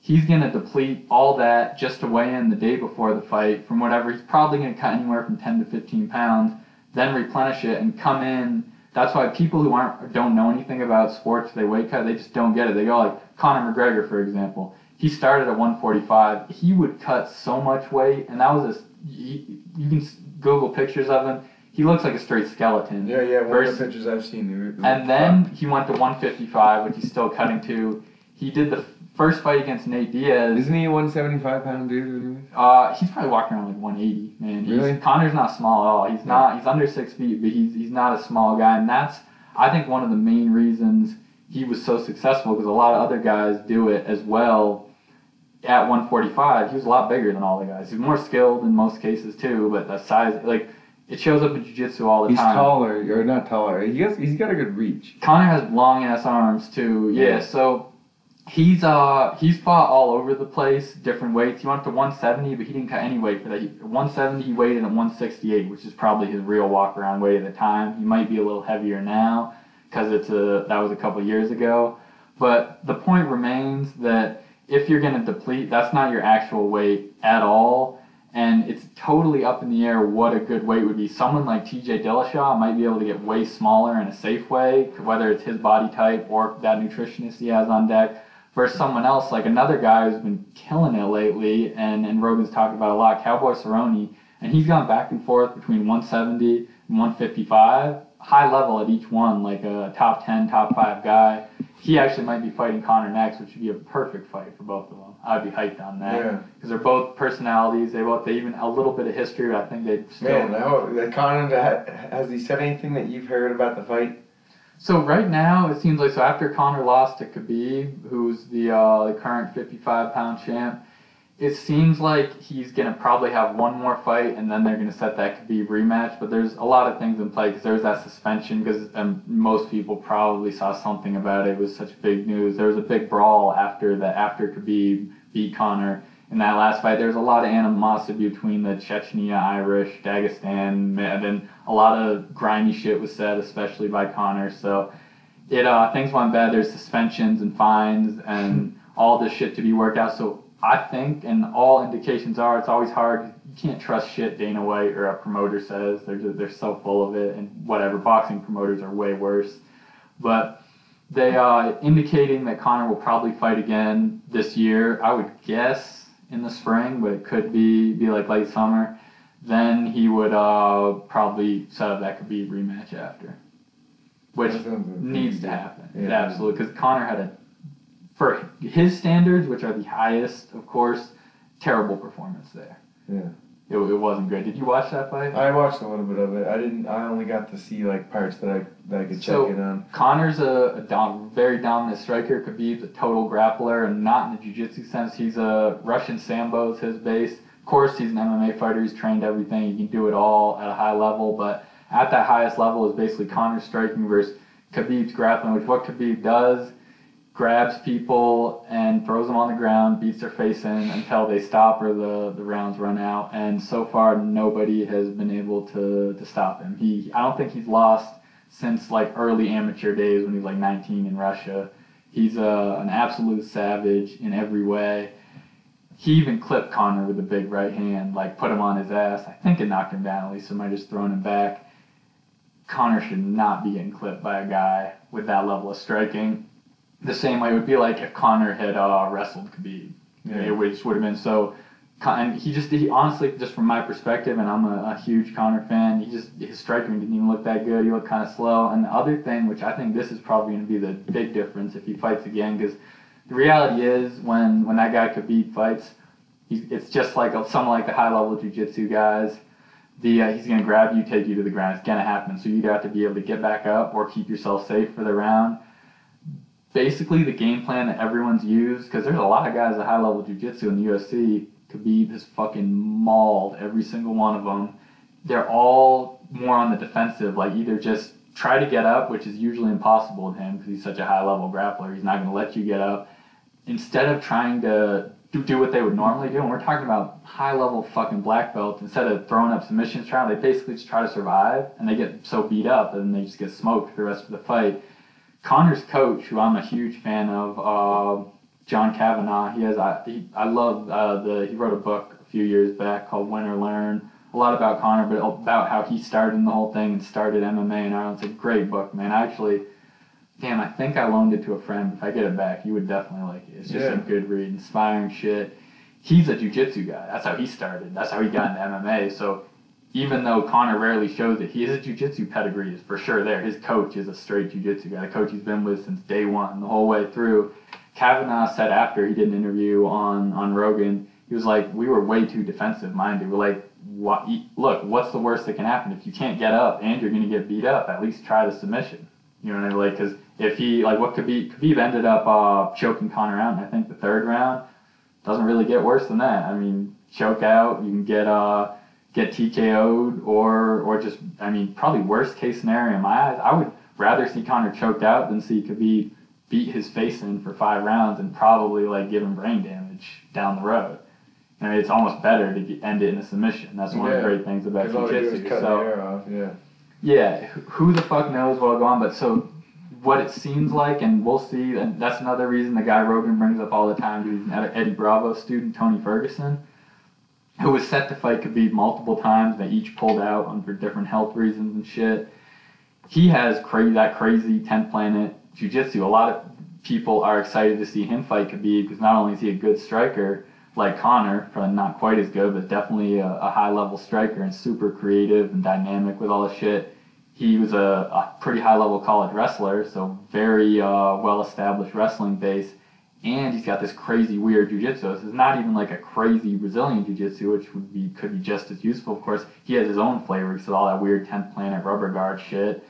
He's going to deplete all that just to weigh in the day before the fight from whatever he's probably going to cut anywhere from 10 to 15 pounds then replenish it and come in. That's why people who aren't don't know anything about sports they weight cut they just don't get it. They go like conor mcgregor for example. He started at 145 he would cut so much weight and that was a you, you can google pictures of him he looks like a straight skeleton Yeah, yeah. One Versus- of the pictures I've seen. they were- and were then he went to 155 which he's still cutting to he did the first fight against nate diaz Isn't he a 175 pound dude? anyways? uh, he's probably walking around like 180, man. He's, Really? Conor's not small at all. He's not. He's under six feet, but he's he's not a small guy, and that's I think one of the main reasons he was so successful because a lot of other guys do it as well. At 145, he was a lot bigger than all the guys. He's more skilled in most cases too, but the size, like, it shows up in jiu-jitsu all the He's time. He's taller, or not taller. He has, he's got a good reach. Conor has long ass arms too. Yeah, Yeah. so he's uh he's fought all over the place, different weights. He went up to 170, but he didn't cut any weight for that. He, 170 he weighed in at 168, which is probably his real walk around weight at the time. He might be a little heavier now because it's a that was a couple years ago. But the point remains that if you're going to deplete, that's not your actual weight at all. And it's totally up in the air what a good weight would be. Someone like TJ Dillashaw might be able to get way smaller in a safe way, whether it's his body type or that nutritionist he has on deck, versus someone else like another guy who's been killing it lately, and, and Rogan's talked about a lot, Cowboy Cerrone, and he's gone back and forth between 170 and 155, high level at each one, like a top 10, top 5 guy. He actually might be fighting Conor next, which would be a perfect fight for both of them. I'd be hyped on that Yeah. because they're both personalities. They both they even a little bit of history. I think they still. Man, now that Conor has he said anything that you've heard about the fight? So right now it seems like so after Conor lost to Khabib, who's the uh, the current 55 pound champ, it seems like he's gonna probably have one more fight and then they're gonna set that Khabib rematch. But there's a lot of things in play because there's that suspension because um, most people probably saw something about it. It was such big news. There was a big brawl after that after Khabib beat Conor in that last fight. There's a lot of animosity between the Chechnya, Irish, Dagestan, and then a lot of grimy shit was said, especially by Conor. So it uh, things went bad. There's suspensions and fines and all this shit to be worked out. So I think, and all indications are, it's always hard. You can't trust shit Dana White or a promoter says. They're just, they're so full of it, and whatever. Boxing promoters are way worse. But they are indicating that Conor will probably fight again this year. I would guess in the spring, but it could be be like late summer. Then he would uh, probably set up that could be rematch after, which needs to happen. Yeah. Absolutely, because Conor had a for his standards, which are the highest, of course, terrible performance there. Yeah. It, it wasn't great. Did you watch that fight? I watched a little bit of it. I didn't. I only got to see like parts that I that I could check So- in on. Conor's a, a dom- very dominant striker. Khabib's a total grappler, and not in the jiu-jitsu sense. He's a Russian sambo is his base. Of course, he's an MMA fighter. He's trained everything. He can do it all at a high level. But at that highest level is basically Conor's striking versus Khabib's grappling. Which what Khabib does, grabs people and throws them on the ground, beats their face in until they stop or the, the rounds run out. And so far, nobody has been able to, to stop him. He I don't think he's lost since like early amateur days when he was like 19 in Russia. He's a, an absolute savage in every way. He even clipped Conor with a big right hand, like put him on his ass. I think it knocked him down at least. Somebody just thrown him back. Conor should not be getting clipped by a guy with that level of striking. The same way it would be like if Conor had uh, wrestled Khabib, Yeah. it which would have been so. And he just, he honestly, just from my perspective, and I'm a, a huge Conor fan, he just, his striking didn't even look that good. He looked kind of slow. And the other thing, which I think this is probably going to be the big difference if he fights again, because the reality is when when that guy Khabib fights, he's, it's just like some like the high level jiu-jitsu guys. The uh, he's gonna grab you, take you to the ground. It's gonna happen. So you have to be able to get back up or keep yourself safe for the round. Basically, the game plan that everyone's used because there's a lot of guys at high level jiu-jitsu in the UFC. Khabib has fucking mauled every single one of them. They're all more on the defensive, like either just try to get up, which is usually impossible with him because he's such a high level grappler. He's not going to let you get up. Instead of trying to do, do what they would normally do, and we're talking about high level fucking black belts, instead of throwing up submissions trying, they basically just try to survive and they get so beat up and they just get smoked for the rest of the fight. Conor's coach, who I'm a huge fan of, uh, John Kavanagh, he has I, he, I love uh, the he wrote a book a few years back called Win or Learn a lot about Conor, but about how he started in the whole thing and started MMA in Ireland. It's a great book, man. I actually, damn, I think I loaned it to a friend. If I get it back, you would definitely like it. It's just Yeah. a good read, inspiring shit. He's a jujitsu guy. That's how he started. That's how he got into MMA. So even though Conor rarely shows it, he is a jujitsu pedigree is for sure there. His coach is a straight jujitsu guy. The coach he's been with since day one, the whole way through. Kavanagh said after he did an interview on on Rogan, he was like, "We were way too defensive minded. We're like, what? Look, what's the worst that can happen? If you can't get up and you're gonna get beat up, at least try the submission. You know what I mean? Like, because if he like what Khabib Khabib ended up uh, choking Conor out I think the third round. Doesn't really get worse than that. I mean, choke out. You can get uh get TKO'd or or just I mean probably worst case scenario in my eyes. I would rather see Conor choked out than see Khabib beat his face in for five rounds and probably like give him brain damage down the road. I mean, it's almost better to get, end it in a submission. That's one of the great things about Because all you do is jiu-jitsu. So the hair off. Yeah. yeah, who- who the fuck knows what'll go on? But so what it seems like, and we'll see. And that's another reason the guy Rogan brings up all the time. He's an Eddie Bravo student, Tony Ferguson, who was set to fight Khabib multiple times. They each pulled out for different health reasons and shit. He has crazy that crazy 10th planet jiu-jitsu. A lot of people are excited to see him fight Khabib because not only is he a good striker like Conor, probably not quite as good, but definitely a, a high level striker and super creative and dynamic with all the shit. He was a, a pretty high level college wrestler, so very uh, well established wrestling base. And he's got this crazy weird jujitsu. This is not even like a crazy Brazilian jujitsu, which would be could be just as useful. Of course, he has his own flavor. He So all that weird 10th planet rubber guard shit.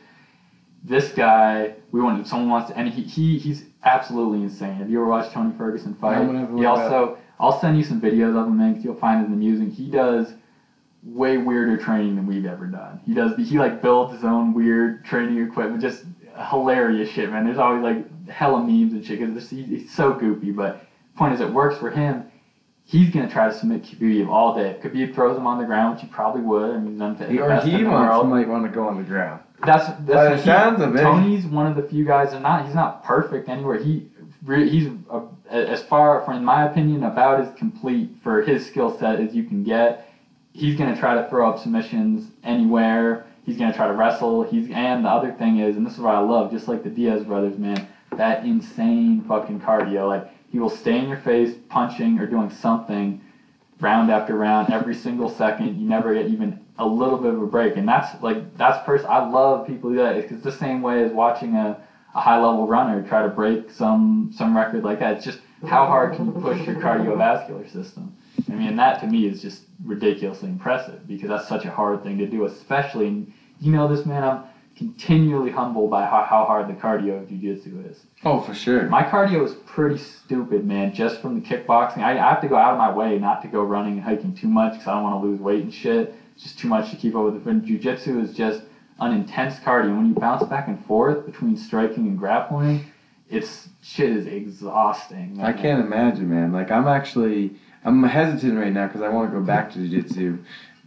This guy, we want someone wants to, and he, he he's absolutely insane. Have you ever watched Tony Ferguson fight? No, he also, I'll send you some videos of him, man, 'cause you'll find it amusing. He does way weirder training than we've ever done. He does, he like builds his own weird training equipment, just hilarious shit, man. There's always like hella memes and shit because he's, he's so goofy. But point is, it works for him. He's gonna try to submit Khabib all day. If Khabib throws him on the ground, which he probably would, I mean, he's done it the or best he in the wants, world. might want to go on the ground. That's that's By the what sounds of it. Tony's one of the few guys. And not he's not perfect anywhere. He he's a, as far from in my opinion about as complete for his skill set as you can get. He's gonna try to throw up submissions anywhere. He's gonna try to wrestle. He's and the other thing is, and this is what I love, just like the Diaz brothers, man, that insane fucking cardio. Like he will stay in your face, punching or doing something, round after round, every single second. You never get even a little bit of a break, and that's like that's person. I love people do that. It's, the same way as watching a, a high level runner try to break some some record like that. It's just how hard can you push your cardiovascular system? I mean, that to me is just ridiculously impressive because that's such a hard thing to do, especially. And you know this man, I'm continually humbled by how, how hard the cardio of jiu-jitsu is. Oh, for sure. My cardio is pretty stupid, man. Just from the kickboxing, I, I have to go out of my way not to go running and hiking too much because I don't want to lose weight and shit. It's just too much to keep up with. But jiu-jitsu is just an intense cardio. When you bounce back and forth between striking and grappling, it's shit is exhausting. I can't imagine, man. Like I'm actually, I'm hesitant right now because I want to go back to jiu-jitsu,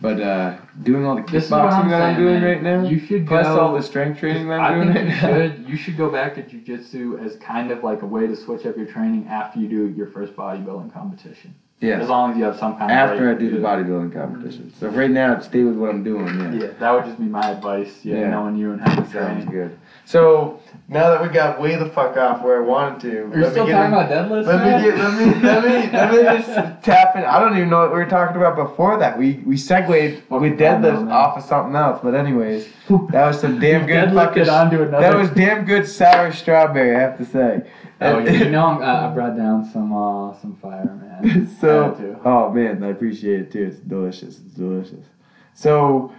but uh, doing all the This is what kickboxing that I'm doing man. right now, You should plus go. all the strength training that I'm I doing think right you now. should. You should go back to jujitsu as kind of like a way to switch up your training after you do your first bodybuilding competition. Yeah. As long as you have some kind of After I do the bodybuilding competition. So right now, stay with what I'm doing. Yeah. Yeah, that would just be my advice. Yeah, Yeah. knowing you and how to Sounds good. So now that we got way the fuck off where I wanted to, Are you still talking in- about deadlifts? Let man? me get, let me let me let me just tap in. I don't even know what we were talking about before that. We we segued with deadlifts phenomenal. off of something else. But anyways, that was some damn good fucking. onto another. That was damn good sour strawberry. I have to say. Oh, And- you know, I'm, I I brought down some uh, some fire, man. So, oh man, I appreciate it too. It's delicious. It's delicious. So,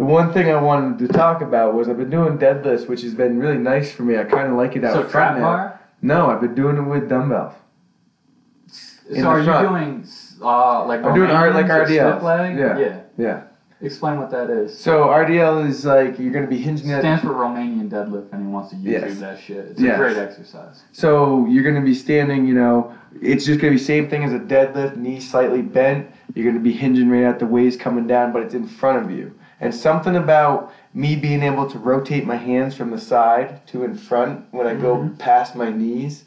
the one thing I wanted to talk about was I've been doing deadlifts, which has been really nice for me. I kind of like it out So front now. bar. No, I've been doing it with dumbbells. So are you doing uh, like I'm doing R- like Romanians or RDLs. split leg? Yeah. Yeah. Yeah. Explain what that is. So RDL is like you're gonna be hinging at. stands for Romanian deadlift. If anyone wants to YouTube Yes. that shit, it's Yes. a great exercise. So you're gonna be standing. You know, it's just gonna be same thing as a deadlift, knee slightly bent. You're gonna be hinging right at the waist coming down, but it's in front of you. And something about me being able to rotate my hands from the side to in front when I go Mhm. past my knees,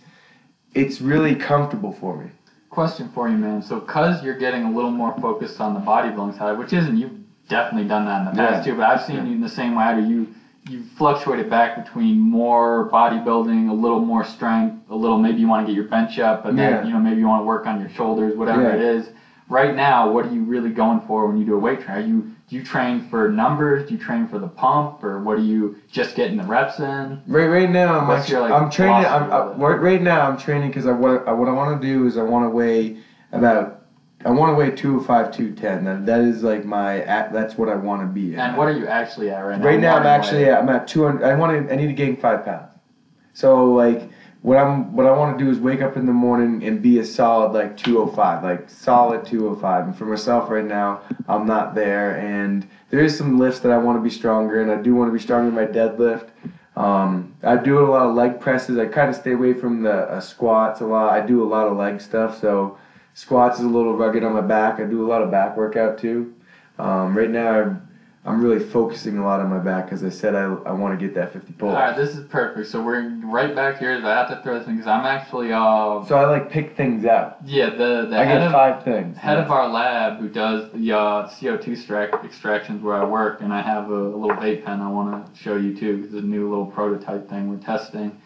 it's really comfortable for me. Question for you, man. So, cause you're getting a little more focused on the bodybuilding side, which isn't you've definitely done that in the past Yeah. too. But I've seen Yeah. you in the same way. Or you you fluctuated back between more bodybuilding, a little more strength, a little maybe you want to get your bench up, but then you know maybe you want to work on your shoulders, whatever Yeah. it is. Right now, what are you really going for when you do a weight train? Are you do you train for numbers? Do you train for the pump, or what are you just getting the reps in? Right, right now I'm actually, your, like, I'm training. I'm, I, right, right now I'm training because I what I, what I want to do is I want to weigh about I want to weigh 205, 210. That, that is like my at, that's what I want to be. At. And what are you actually at right now? right now I'm actually at, I'm at 200. I want to I need to gain five pounds. So like what I'm what I want to do is wake up in the morning and be a solid like 205, like solid 205. And for myself right now, I'm not there. And there is some lifts that I want to be stronger in. I do want to be stronger in my deadlift. Um, I do a lot of leg presses. I kind of stay away from the uh, squats a lot. I do a lot of leg stuff, so squats is a little rugged on my back. I do a lot of back workout too. Um, right now, I'm, really focusing a lot on my back because I said I, I want to get that 50 pull. All right, this is perfect. So we're right back here. I have to throw this in because I'm actually, uh, So I like pick things out. yeah, the the I head get of five things. head of our lab who does the uh, CO2 extract, extractions where I work, and I have a, a little vape pen I want to show you too. It's a new little prototype thing we're testing.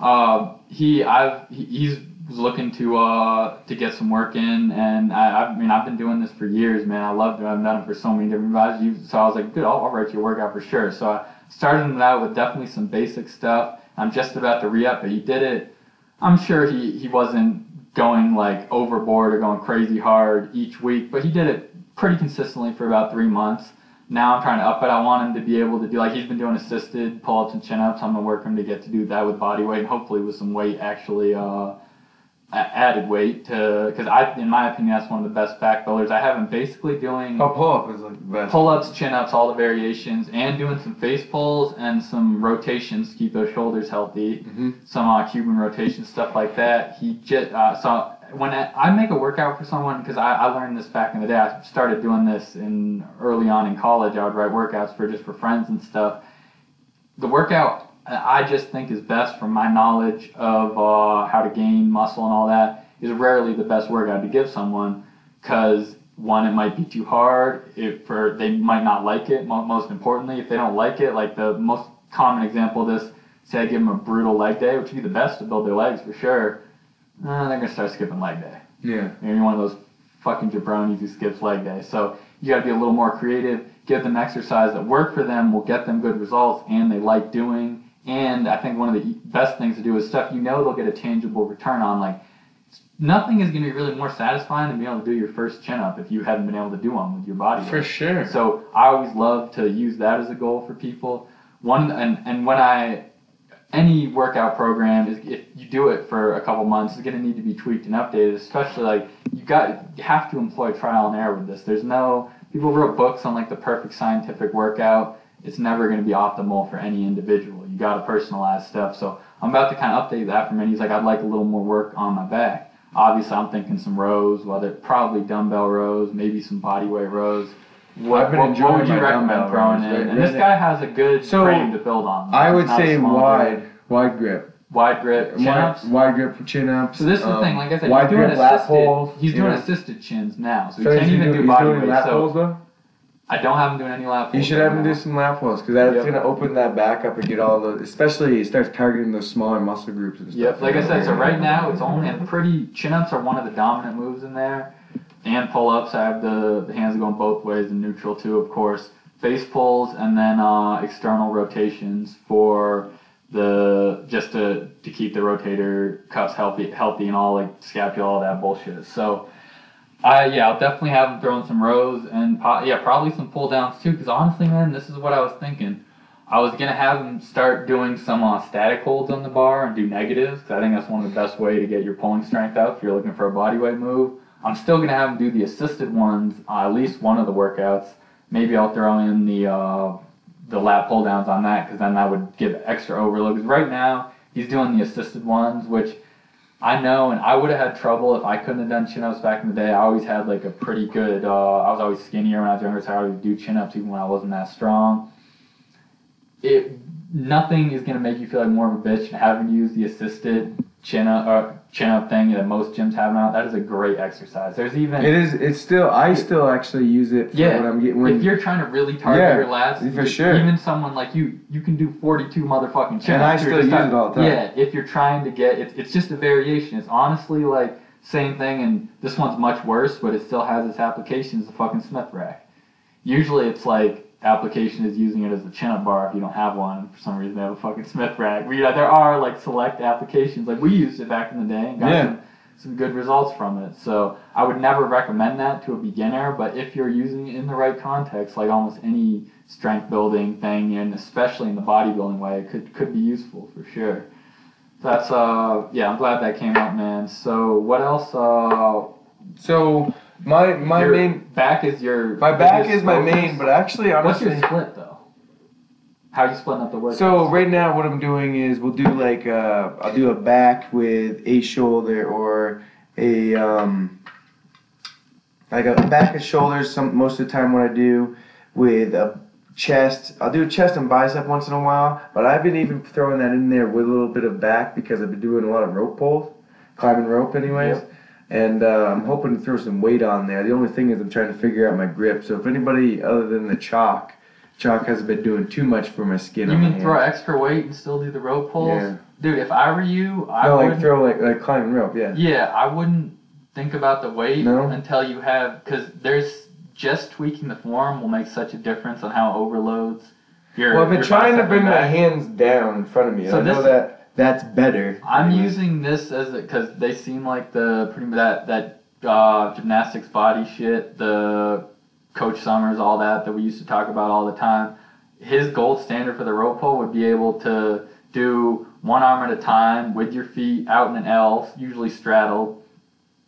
Uh, he, I've, he, he's was looking to uh to get some work in, and I, I mean I've been doing this for years, man. I love it. I've done it for so many different values. So I was like, good, I'll, I'll write you a workout for sure. So I started it out with definitely some basic stuff. I'm just about to re-up, but he did it. I'm sure he he wasn't going like overboard or going crazy hard each week, but he did it pretty consistently for about three months. Now I'm trying to up it. I want him to be able to do like he's been doing assisted pull-ups and chin-ups. I'm gonna work him to get to do that with body weight and hopefully with some weight actually uh, added weight to because I in my opinion that's one of the best back builders. I have him basically doing Oh, pull up is like the best. pull-ups, chin-ups, all the variations, and doing some face pulls and some rotations to keep those shoulders healthy. hmm Some uh, Cuban rotation stuff like that. He just uh, so when I, I make a workout for someone because I, I learned this back in the day. I started doing this in early on in college. I would write workouts for just for friends and stuff. The workout I just think is best from my knowledge of uh, how to gain muscle and all that is rarely the best workout to give someone because one it might be too hard if for they might not like it most importantly if they don't like it like the most common example of this say i give them a brutal leg day which would be the best to build their legs for sure uh, they're going to start skipping leg day Yeah. Maybe one of those fucking jabronis who skips leg day. So you got to be a little more creative. Give them exercise that work for them, will get them good results, and they like doing. And I think one of the best things to do is stuff you know they'll get a tangible return on. Like nothing is going to be really more satisfying than being able to do your first chin up if you haven't been able to do one with your body. For sure. So I always love to use that as a goal for people. One and and when I any workout program is if you do it for a couple months, it's going to need to be tweaked and updated. Especially like you got you have to employ trial and error with this. There's no people wrote books on like the perfect scientific workout. It's never going to be optimal for any individual. You got to personalize stuff. So I'm about to kind of update that for me. He's like, I'd like a little more work on my back. Obviously, I'm thinking some rows, whether probably dumbbell rows, maybe some body weight rows. What, I've been what, enjoying what would you recommend throwing rows, in? and this guy has a good So, frame to build on. I would say wide, dude. wide grip. wide grip, chin Wide, ups. wide grip for chin ups. So this is the um, thing. Like I said, wide he's doing grip assisted. pulls. he's doing know. assisted chins now, so, So he can't even do he's body doing weight. So. I don't have him doing any pulls. You should have him do some lat pulls because that's Yep. gonna open that back up and get all the. Especially it starts targeting those smaller muscle groups and stuff. Yep, like I said, so right now it's only and pretty chin ups are one of the dominant moves in there. And pull ups, I have the, the hands going both ways and neutral too, of course. Face pulls and then uh, external rotations for the just to to keep the rotator cuffs healthy healthy and all like scapula all that bullshit. So. I yeah, I'll definitely have him throwing some rows and yeah, probably some pull downs too. Because honestly, man, this is what I was thinking. I was gonna have him start doing some uh, static holds on the bar and do negatives. Cause I think that's one of the best way to get your pulling strength up if you're looking for a body weight move. I'm still gonna have him do the assisted ones uh, at least one of the workouts. Maybe I'll throw in the uh, the lat pull downs on that because then that would give extra overload. Because right now he's doing the assisted ones, which I know, and I would have had trouble if I couldn't have done chin ups back in the day. I always had like a pretty good. Uh, I was always skinnier when I was younger, so I would do chin ups even when I wasn't that strong. It nothing is gonna make you feel like more of a bitch than having to use the assisted chin up or chin up thing that most gyms have now. That is a great exercise. There's even It is. It's still. I still actually use it for Yeah, when I'm getting. When, if you're trying to really target Yeah, your lats, for sure. Even someone like you, you can do 42 motherfucking chin And I still use it all the time. Yeah, if you're trying to get, it's, it's just a variation. It's honestly like same thing, and this one's much worse, but it still has its applications. The fucking Smith rack. Usually, it's like application is using it as a chin up bar if you don't have one. For some reason, they have a fucking Smith rack. We, there are like select applications. Like we used it back in the day and got Yeah. some, some good results from it. So I would never recommend that to a beginner, but if you're using it in the right context, like almost any strength building thing, and especially in the bodybuilding way, it could could be useful for sure. That's uh yeah, I'm glad that came up, man. So what else? Uh, so my my your main back is your my back is my focus? main, but actually What's honestly. your split though? How are you splitting up the work? So right now, what I'm doing is we'll do like uh, I'll do a back with a shoulder or a um, like a back and shoulders. Some most of the time, what I do with a chest, I'll do a chest and bicep once in a while. But I've been even throwing that in there with a little bit of back because I've been doing a lot of rope pulls, climbing rope, anyways. And uh, I'm hoping to throw some weight on there. The only thing is I'm trying to figure out my grip. So if anybody other than the chalk, chalk hasn't been doing too much for my skin. you mean throw extra weight and still do the rope pulls? Yeah. Dude, if I were you, I no, would. like throw like like climbing rope. Yeah. Yeah, I wouldn't think about the weight No? until you have because there's just tweaking the form will make such a difference on how it overloads your. Well, I've been trying to bring and my hands down in front of me. So I know this- that that's better. I'm Anyways. using this as because they seem like the pretty that that uh, gymnastics body shit, the Coach Summers, all that that we used to talk about all the time. His gold standard for the rope pull would be able to do one arm at a time with your feet out in an L, usually straddled,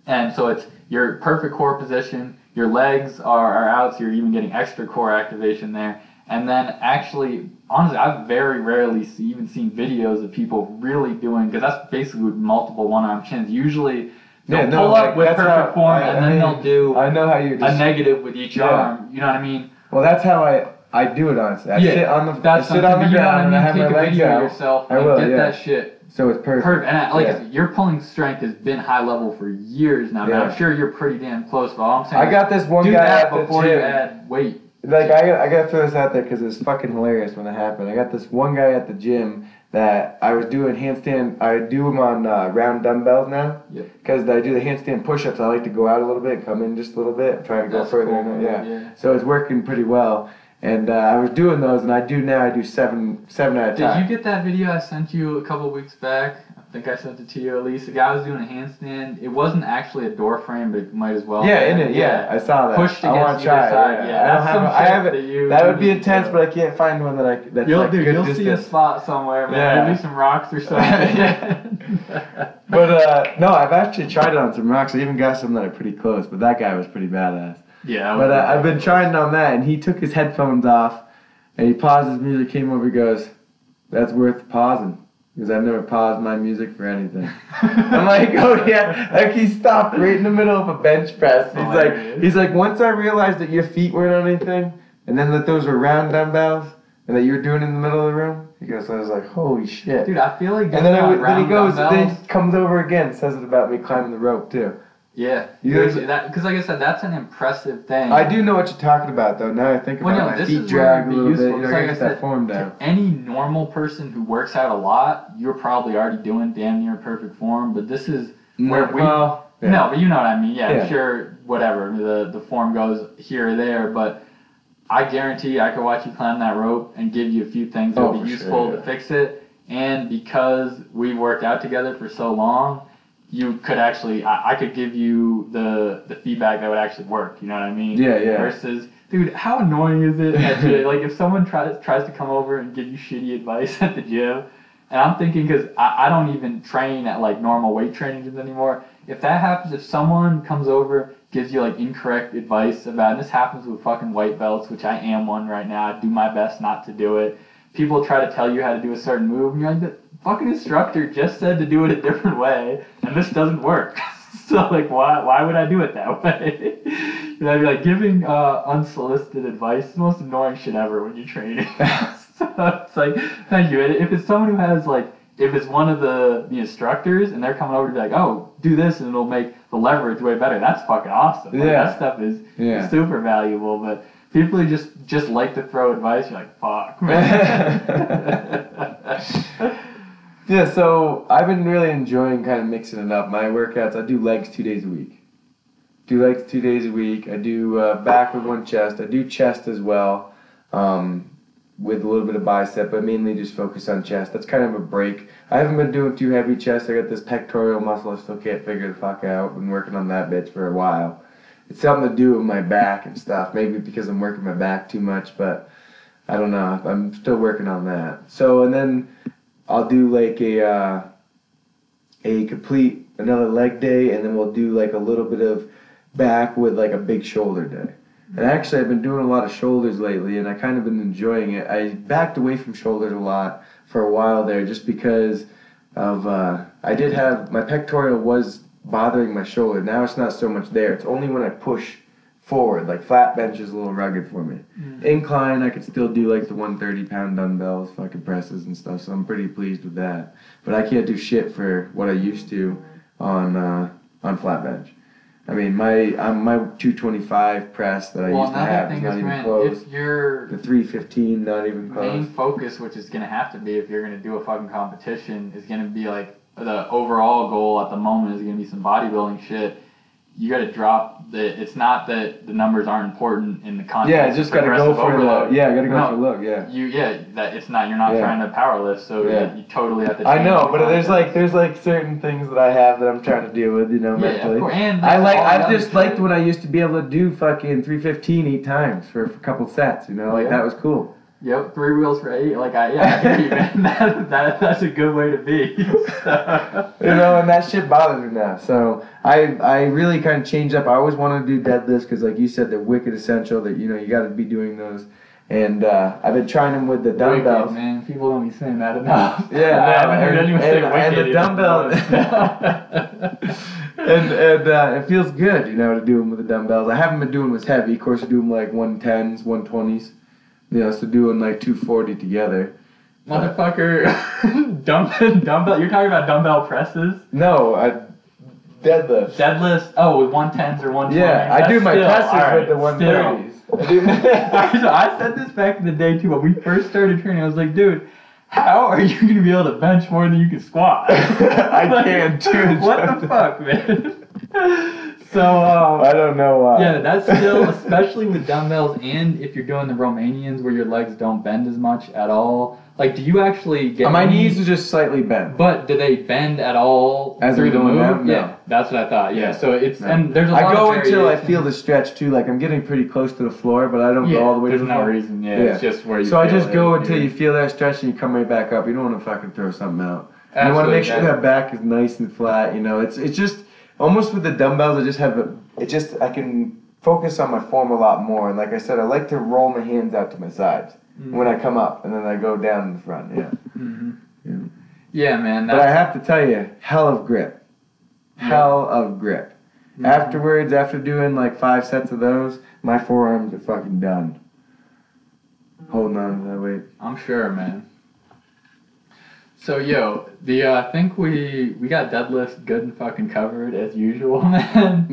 and so it's your perfect core position. Your legs are, are out, so you're even getting extra core activation there. And then actually, honestly, I've very rarely see, even seen videos of people really doing because that's basically with multiple one arm chins. Usually, they'll Yeah, no, pull like, up with perfect how- form, I- and I then they'll do I know how you a negative with each Yeah. arm. You know what I mean? well, that's how I I do it honestly. I Yeah, sit on the That's I sit on the you know what ground I and? I have Take my a legs video of out, yourself I and will, get yeah. that shit so it's perfect. perfect. And I, like I Yeah. said, your pulling strength has been high level for years now. man. Yeah. I'm sure you're pretty damn close, but all I'm saying I got this one guy that before you add weight. Like I, got- I gotta throw this out there because it's fucking hilarious when it happened. I got this one guy at the gym that I was doing handstand. I do them on uh, round dumbbells now. Yep. Because I do the handstand push-ups, I like to go out a little bit, come in just a little bit, try to go That's further. cool, yeah. yeah. So it's working pretty well. And uh, I was doing those, and I do now. I do seven, seven at a Did time. Did you get that video I sent you a couple weeks back? I think I sent it to you at least. The guy was doing a handstand. It wasn't actually a door frame, but it might as well. yeah, in it. Yeah, I saw that. Pushed I want against to either try. side. Yeah, Yeah, I don't that's have. some a- I shit have it. that you- That would be intense, but I can't find one that I. That's You'll, like dude, good you'll see a spot somewhere, man. Yeah. Maybe some rocks or something. But uh, no, I've actually tried it on some rocks. I even got some that are pretty close, but that guy was pretty badass. yeah, But uh, I've been trying on that, and he took his headphones off, and he paused his music, came over, goes, "That's worth pausing." Because I've never paused my music for anything. I'm like, oh yeah, like he stopped right in the middle of a bench press. He's oh, Hilarious. like, he's like, once I realized that your feet weren't on anything, and then that those were round dumbbells, and that you were doing it in the middle of the room. He goes, I was like, holy shit. Dude, I feel like And then, I, then he goes, then he comes over again, says it about me climbing the rope too. Yeah, because like I said, that's an impressive thing. I do know what you're talking about though. Now I think about Well, no, it, my this feet drag a little useful, bit. You know, because I like get said, that form down. To any normal person who works out a lot, you're probably already doing damn near perfect form. But this is mm, where we well, yeah. no, but you know what I mean. Yeah, Yeah. Sure whatever the the form goes here or there, but I guarantee I could watch you climb that rope and give you a few things that Oh, would be useful sure, to fix it. and because we've worked out together for so long, you could actually I, I could give you the the feedback that would actually work. You know what I mean? Yeah, yeah. Versus, dude, how annoying is it? Like if someone tries tries to come over and give you shitty advice at the gym, and I'm thinking because I, I don't even train at like normal weight training gyms anymore. If that happens, if someone comes over gives you like incorrect advice about, and this happens with fucking white belts, which I am one right now. I do my best not to do it. People try to tell you how to do a certain move, and you're like, fucking instructor just said to do it a different way, and this doesn't work. so like, why why would I do it that way? you know, I'd be like giving uh, unsolicited advice, is the most annoying shit ever when you're training. so it's like, thank you. If it's someone who has like, if it's one of the the instructors and they're coming over to be like, oh, do this and it'll make the leverage way better. That's fucking awesome. Like, Yeah. that stuff is Yeah. super valuable. But people who just just like to throw advice, you're like, fuck, man. Yeah, so I've been really enjoying kind of mixing it up. My workouts, I do legs two days a week. Do legs two days a week. I do uh, back with one chest. I do chest as well, um, with a little bit of bicep, but mainly just focus on chest. That's kind of a break. I haven't been doing too heavy chest. I got this pectoral muscle I still can't figure the fuck out. Been working on that bitch for a while. It's something to do with my back and stuff. Maybe because I'm working my back too much, but I don't know. I'm still working on that. So and then I'll do like a uh, a complete another leg day, and then we'll do like a little bit of back with like a big shoulder day. And actually, I've been doing a lot of shoulders lately, and I kind of been enjoying it. I backed away from shoulders a lot for a while there, just because of uh, I did have my pectoral was bothering my shoulder. Now it's not so much there. It's only when I push forward, like flat bench is a little rugged for me. Incline, I could still do like the 130 pound dumbbells, fucking presses and stuff. So I'm pretty pleased with that. But I can't do shit for what I used to on uh, on flat bench. I mean, my um, my 225 press that I well, used to have is not even man, close. if your The 315, not even close. main focus, which is gonna have to be if you're gonna do a fucking competition, is gonna be like the overall goal at the moment is gonna be some bodybuilding shit. You gotta drop the. It's not that the numbers aren't important in the context. Yeah, just gotta go for overload. the yeah, gotta go No. for the look. Yeah. You yeah, that it's not. You're not Yeah. trying to power lift, so Yeah. you, you totally have to. I know, but there's like there's like certain things that I have that I'm trying to deal with, you know, yeah, mentally. course. And I like I've just liked when I used to be able to do fucking 315 eight times for, for a couple sets. You know, like Yeah. that was cool. Yep, three wheels for eight. Like I, yeah, I hear you, man. That, that, that's a good way to be. So- You know, and that shit bothers me now. So I I really kind of changed up. I always wanted to do deadlifts because, like you said, they're wicked essential. That you know you got to be doing those. And uh, I've been trying them with the dumbbells. Wicked, man. People don't be saying that enough. Yeah, I haven't heard and- anyone say and- and the dumbbell- and and uh, it feels good, you know, to do them with the dumbbells. I haven't been doing was heavy. Of course, I do them like 110s, 120s. You know, so doing like 240 together. Motherfucker, dumbbell, dumbbell. You're talking about dumbbell presses, No, I deadlift. deadlifts. Oh, with one tens or one. Yeah, I do my still, presses alright, with the still. 130s. I so I said this back in the day too. When we first started training, I was like, dude, how are you gonna be able to bench more than you can squat? I Like, can too. What the fuck, man? So um, I don't know why. yeah, that's still especially with dumbbells, and if you're doing the Romanians where your legs don't bend as much at all. Like, do you actually get my any- knees are just slightly bent. But do they bend at all As through the move? them? No. Yeah, that's what I thought. Yeah, Yeah. so it's No. and there's a lot I go until I feel the stretch too. Like I'm getting pretty close to the floor, but I don't yeah, go all the way to the no floor. reason. Yeah, Yeah. it's just where you. So I just go until you feel that stretch and you come right back up. You don't want to fucking throw something out. And you want to make sure that back is nice and flat. You know, it's it's just almost with the dumbbells. I just have a, it just I can focus on my form a lot more. And like I said, I like to roll my hands out to my sides Mm. when I come up, and then I go down in the front. Yeah. Mhm. Yeah. Yeah, man. But I have to tell you, hell of grip. Hell of grip. Mhm. Afterwards, after doing like five sets of those, my forearms are fucking done. Holding on to that weight. I'm sure, man. So yo, the uh, I think we we got deadlift good and fucking covered as usual, man.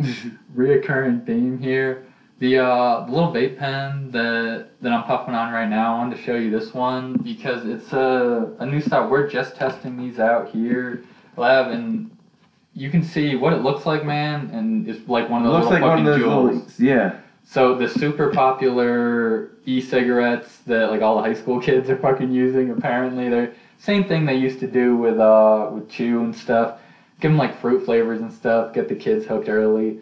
Reoccurring theme here. The uh, little vape pen that that I'm puffing on right now. I wanted to show you this one because it's a a new style. We're just testing these out here, lab, and you can see what it looks like, man. And it's like one of those Looks little like one of those Juuls. little, yeah. So the super popular e-cigarettes that like all the high school kids are fucking using. Apparently, they're Same thing they used to do with uh with chew and stuff. Give them like fruit flavors and stuff. Get the kids hooked early.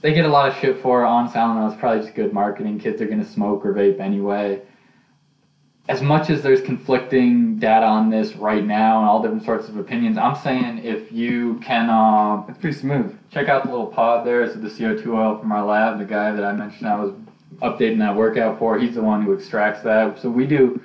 They get a lot of shit for it. Honestly, I don't know. It's probably just good marketing. Kids are gonna smoke or vape anyway. As much as there's conflicting data on this right now and all different sorts of opinions, I'm saying if you can uh, It's pretty smooth. check out the little pod there. It's the CO2 oil from our lab. The guy that I mentioned I was updating that workout for, he's the one who extracts that. So we do,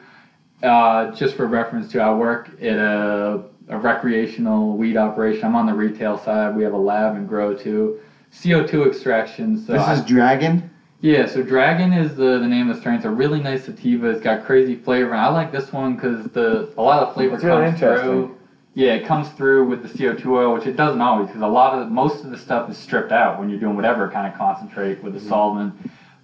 uh, just for reference to, I work at a, a recreational weed operation. I'm on the retail side. We have a lab and grow too. CO2 extraction. So this I- is Dragon. yeah, so Dragon is the, the name of the strain. It's a really nice sativa. It's got crazy flavor. And I like this one because the a lot of the flavor It's really comes interesting. through. Yeah, it comes through with the CO2 oil, which it doesn't always because a lot of most of the stuff is stripped out when you're doing whatever kind of concentrate with the Mm-hmm. solvent.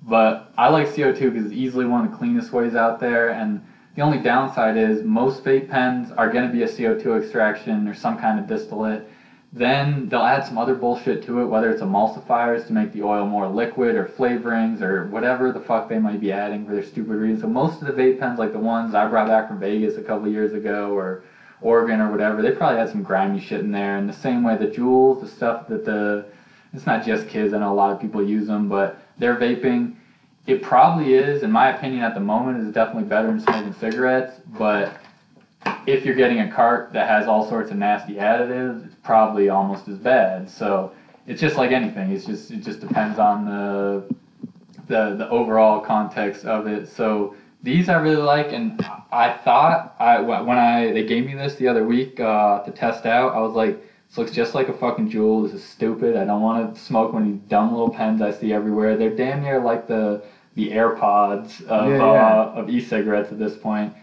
But I like CO2 because it's easily one of the cleanest ways out there. And the only downside is most vape pens are going to be a CO2 extraction or some kind of distillate. Then they'll add some other bullshit to it, whether it's emulsifiers to make the oil more liquid or flavorings or whatever the fuck they might be adding for their stupid reasons. So most of the vape pens, like the ones I brought back from Vegas a couple years ago or Oregon or whatever, they probably had some grimy shit in there. And the same way the Juuls, the stuff that the it's not just kids. I know a lot of people use them, but they're vaping. It probably is, in my opinion, at the moment, is definitely better than smoking cigarettes. But if you're getting a cart that has all sorts of nasty additives, it's probably almost as bad. So it's just like anything. It's just it just depends on the the the overall context of it. So these I really like, and I thought I when I they gave me this the other week uh, to test out, I was like, this looks just like a fucking Juul. This is stupid. I don't want to smoke one of these dumb little pens I see everywhere. They're damn near like the the AirPods of Yeah, uh, of e-cigarettes at this point.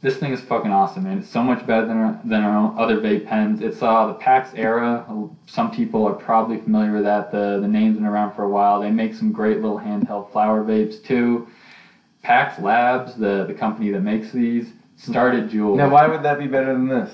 This thing is fucking awesome, man. It's so much better than our, than our other vape pens. It's uh, the PAX Era. Some people are probably familiar with that. The the name's been around for a while. They make some great little handheld flower vapes too. PAX Labs, the the company that makes these, started Juul. Now, why would that be better than this?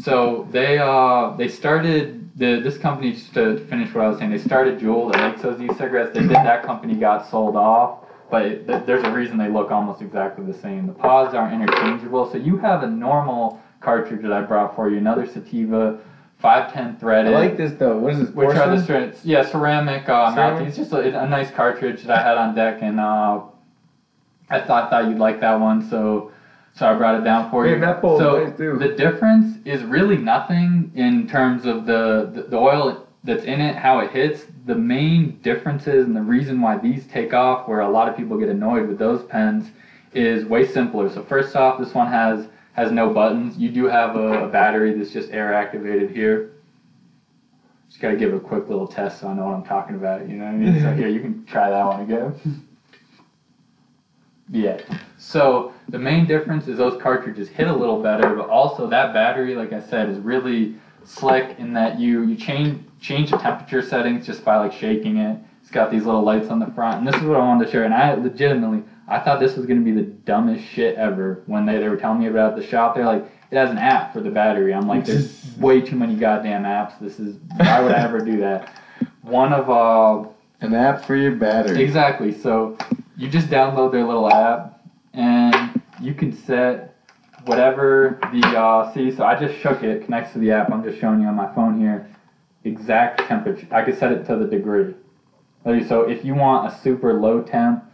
So they uh they started the this company just to finish what I was saying. They started Juul that makes those e-cigarettes. They did that company got sold off, but it, th- there's a reason they look almost exactly the same. The pods are interchangeable. So you have a normal cartridge that I brought for you, another sativa, five ten threaded. I like this though. What is this? Which are the strains? Yeah, ceramic uh, Ceramic? It's just a, a nice cartridge that I had on deck, and uh, I thought thought you'd like that one, so so I brought it down for you. Man, that bowl's so nice, too. the difference is really nothing in terms of the, the the oil that's in it, how it hits. The main differences and the reason why these take off, where a lot of people get annoyed with those pens, is way simpler. So first off, this one has has no buttons. You do have a, a battery that's just air activated here. Just gotta give a quick little test so I know what I'm talking about. You know what I mean? so here, you can try that one again. Yeah. So the main difference is those cartridges hit a little better, but also that battery, like I said, is really slick in that you you change change the temperature settings just by like shaking it. It's got these little lights on the front, and this is what I wanted to share. And I legitimately, I thought this was gonna be the dumbest shit ever when they, they were telling me about the shop. They're like, it has an app for the battery. I'm like, there's way too many goddamn apps. This is why would I ever do that? One of uh An app for your battery. Exactly. So you just download their little app, and you can set whatever the uh, see. So I just shook it, connects to the app. I'm just showing you on my phone here. Exact temperature. I could set it to the degree. So if you want a super low temp,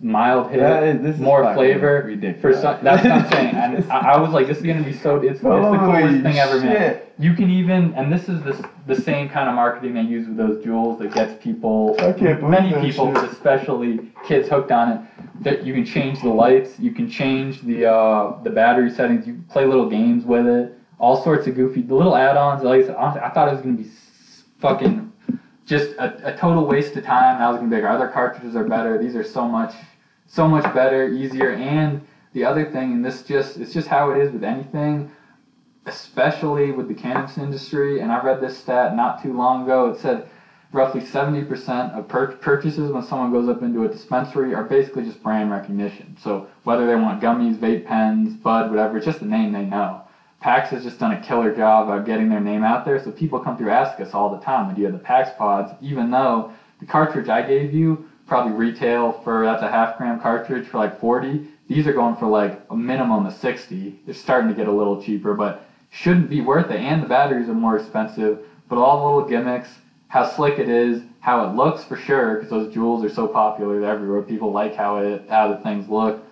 mild hit, That is- this is more flavor for ridiculous. some, that's what I'm saying. And I, I was like, this is gonna be so. It's, it's the coolest thing ever, man. You can even, and this is the, the same kind of marketing they use with those Juuls that gets people, I can't believe many people, shit. especially kids hooked on it. That you can change the lights, you can change the uh, the battery settings, you play little games with it, all sorts of goofy, the little add-ons. Like I said, honestly, I thought it was gonna be fucking just a, a total waste of time. I was gonna be like, our other cartridges are better. These are so much, so much better, easier, and the other thing, and this just it's just how it is with anything especially with the cannabis industry. And I read this stat not too long ago. It said roughly 70% of pur- purchases when someone goes up into a dispensary are basically just brand recognition. So whether they want gummies, vape pens, bud, whatever, it's just the name they know. PAX has just done a killer job of getting their name out there. So people come through ask us all the time, do you have the PAX pods? Even though the cartridge I gave you probably retail for that's a half gram cartridge for like 40. these are going for like a minimum of 60. They're starting to get a little cheaper, but shouldn't be worth it. And the batteries are more expensive, but all the little gimmicks, how slick it is, how it looks for sure, because those Juuls are so popular everywhere. People like how it how the things look.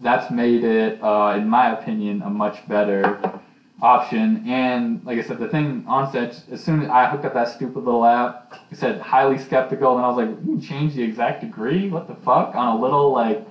That's made it, uh, in my opinion, a much better option. And like I said, the thing on set, as soon as I hooked up that stupid little app, it said highly skeptical, and I was like, you can change the exact degree? What the fuck? On a little like,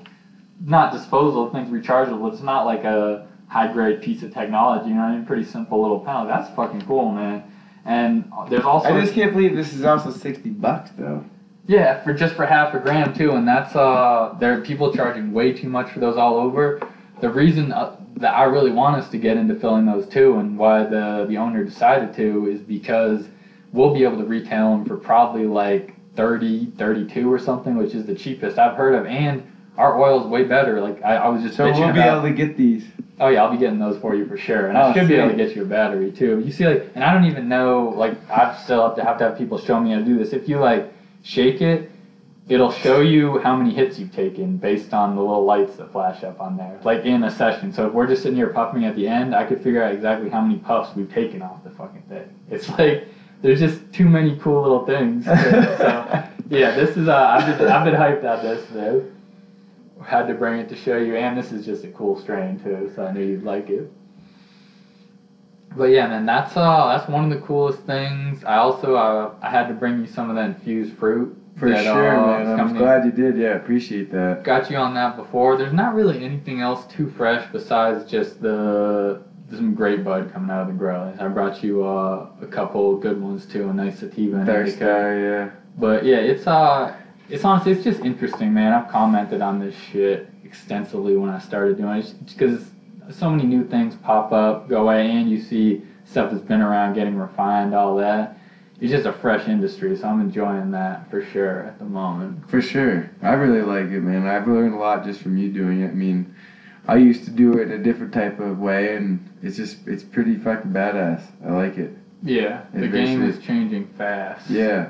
not disposal, things rechargeable. It's not like a high grade piece of technology. You know, what I mean, pretty simple little panel. That's fucking cool, man. And there's also I just can't believe this is also sixty bucks though. yeah, for just for half a gram too, and that's uh, there are people charging way too much for those all over. The reason uh, that I really want us to get into filling those too, and why the the owner decided to, is because we'll be able to retail them for probably like 30, 32 or something, which is the cheapest I've heard of, and our oil is way better. Like I, I was just So we'll be about- able to get these. Oh yeah, I'll be getting those for you for sure, and I Oh, should be able to get you a battery too. You see, like, and I don't even know, like, I still have to have to have people show me how to do this. If you like shake it, it'll show you how many hits you've taken based on the little lights that flash up on there, like in a session. So if we're just sitting here puffing at the end, I could figure out exactly how many puffs we've taken off the fucking thing. It's like there's just too many cool little things. so yeah, this is uh, I've been I've been hyped on this though had to bring it to show you, and this is just a cool strain too, so I knew you'd like it. But yeah, man, that's uh, that's one of the coolest things. I also uh, I had to bring you some of that infused fruit. For that, sure, uh, man. I'm glad you did. Yeah, appreciate that. Got you on that before. There's not really anything else too fresh besides just the some great bud coming out of the grow. I brought you uh, a couple good ones too, a nice sativa and Dark yeah. But yeah, it's uh, it's honestly, it's just interesting, man. I've commented on this shit extensively when I started doing it, because so many new things pop up, go away, and you see stuff that's been around getting refined, all that. It's just a fresh industry, so I'm enjoying that for sure at the moment. For sure. I really like it, man. I've learned a lot just from you doing it. I mean, I used to do it a different type of way, and it's just, it's pretty fucking badass. I like it. Yeah, the game is changing fast. Yeah.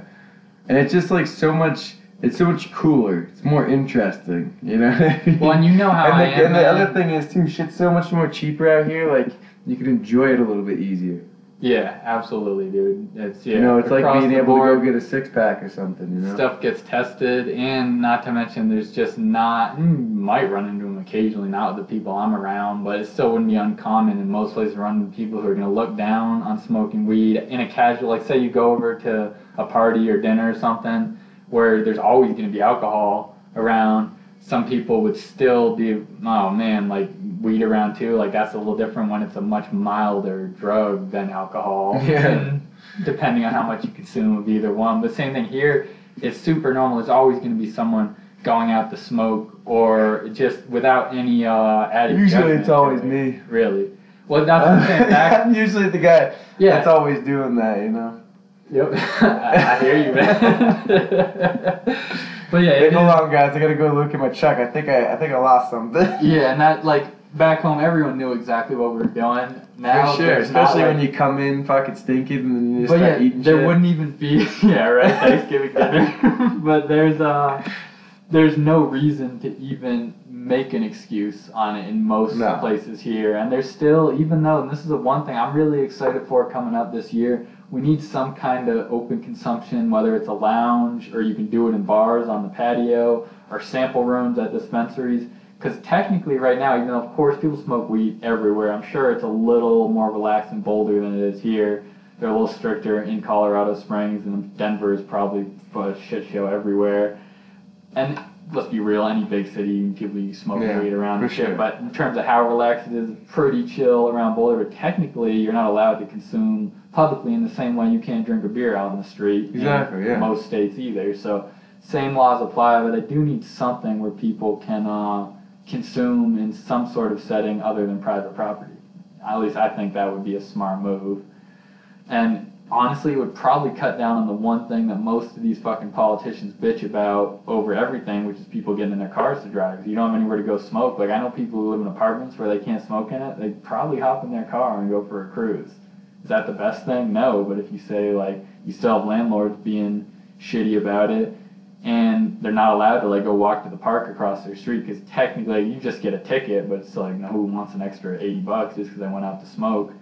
And it's just like so much, it's so much cooler. It's more interesting, you know? what I mean? Well, and you know how and the, I am. and the other thing is, too, shit's so much more cheaper out here. Like, you can enjoy it a little bit easier. Yeah, absolutely, dude. It's yeah. you know, it's like being able board. to go get a six pack or something, you know? stuff gets tested and not to mention there's just not might run into them occasionally not with the people i'm around but it still wouldn't be uncommon in most places run into people who are going to look down on smoking weed in a casual like say you go over to a party or dinner or something where there's always going to be alcohol around some people would still be oh man like weed around too like that's a little different when it's a much milder drug than alcohol Yeah. And depending on how much you consume of either one but same thing here it's super normal there's always going to be someone going out to smoke or just without any uh added Usually it's always it. me. really well that's what i'm saying I'm usually the guy yeah that's always doing that, you know? yep I, I hear you man but yeah Hey, hold is- on, guys. I gotta go look at my truck. I think I, I think I lost something. Yeah, and that like back home, everyone knew exactly what we were doing. Now, For sure, especially like- when you come in fucking stinking and then you just start yeah, eating there shit. wouldn't even be yeah right Thanksgiving dinner. but there's uh there's no reason to even make an excuse on it in most No. places here, and there's still even though and this is the one thing I'm really excited for coming up this year. We need some kind of open consumption, whether it's a lounge or you can do it in bars on the patio or sample rooms at dispensaries. Because technically, right now, even though of course people smoke weed everywhere, I'm sure it's a little more relaxed in Boulder than it is here. They're a little stricter in Colorado Springs, and Denver is probably a shit show everywhere. And let's be real, any big city, people you smoke Yeah, weed around and shit. sure. But in terms of how relaxed it is, it's pretty chill around Boulder. But technically, you're not allowed to consume publicly in the same way you can't drink a beer out in the street. in Exactly, yeah. Most states either. So same laws apply, but I do need something where people can uh, consume in some sort of setting other than private property. At least I think that would be a smart move. And honestly, it would probably cut down on the one thing that most of these fucking politicians bitch about over everything, which is people getting in their cars to drive. You don't have anywhere to go smoke. Like I know people who live in apartments where they can't smoke in it. They probably hop in their car and go for a cruise. Is that the best thing? No. But if you say like you still have landlords being shitty about it, and they're not allowed to like go walk to the park across their street because technically you just get a ticket, but it's like, no, who wants an extra eighty bucks just because I went out to smoke?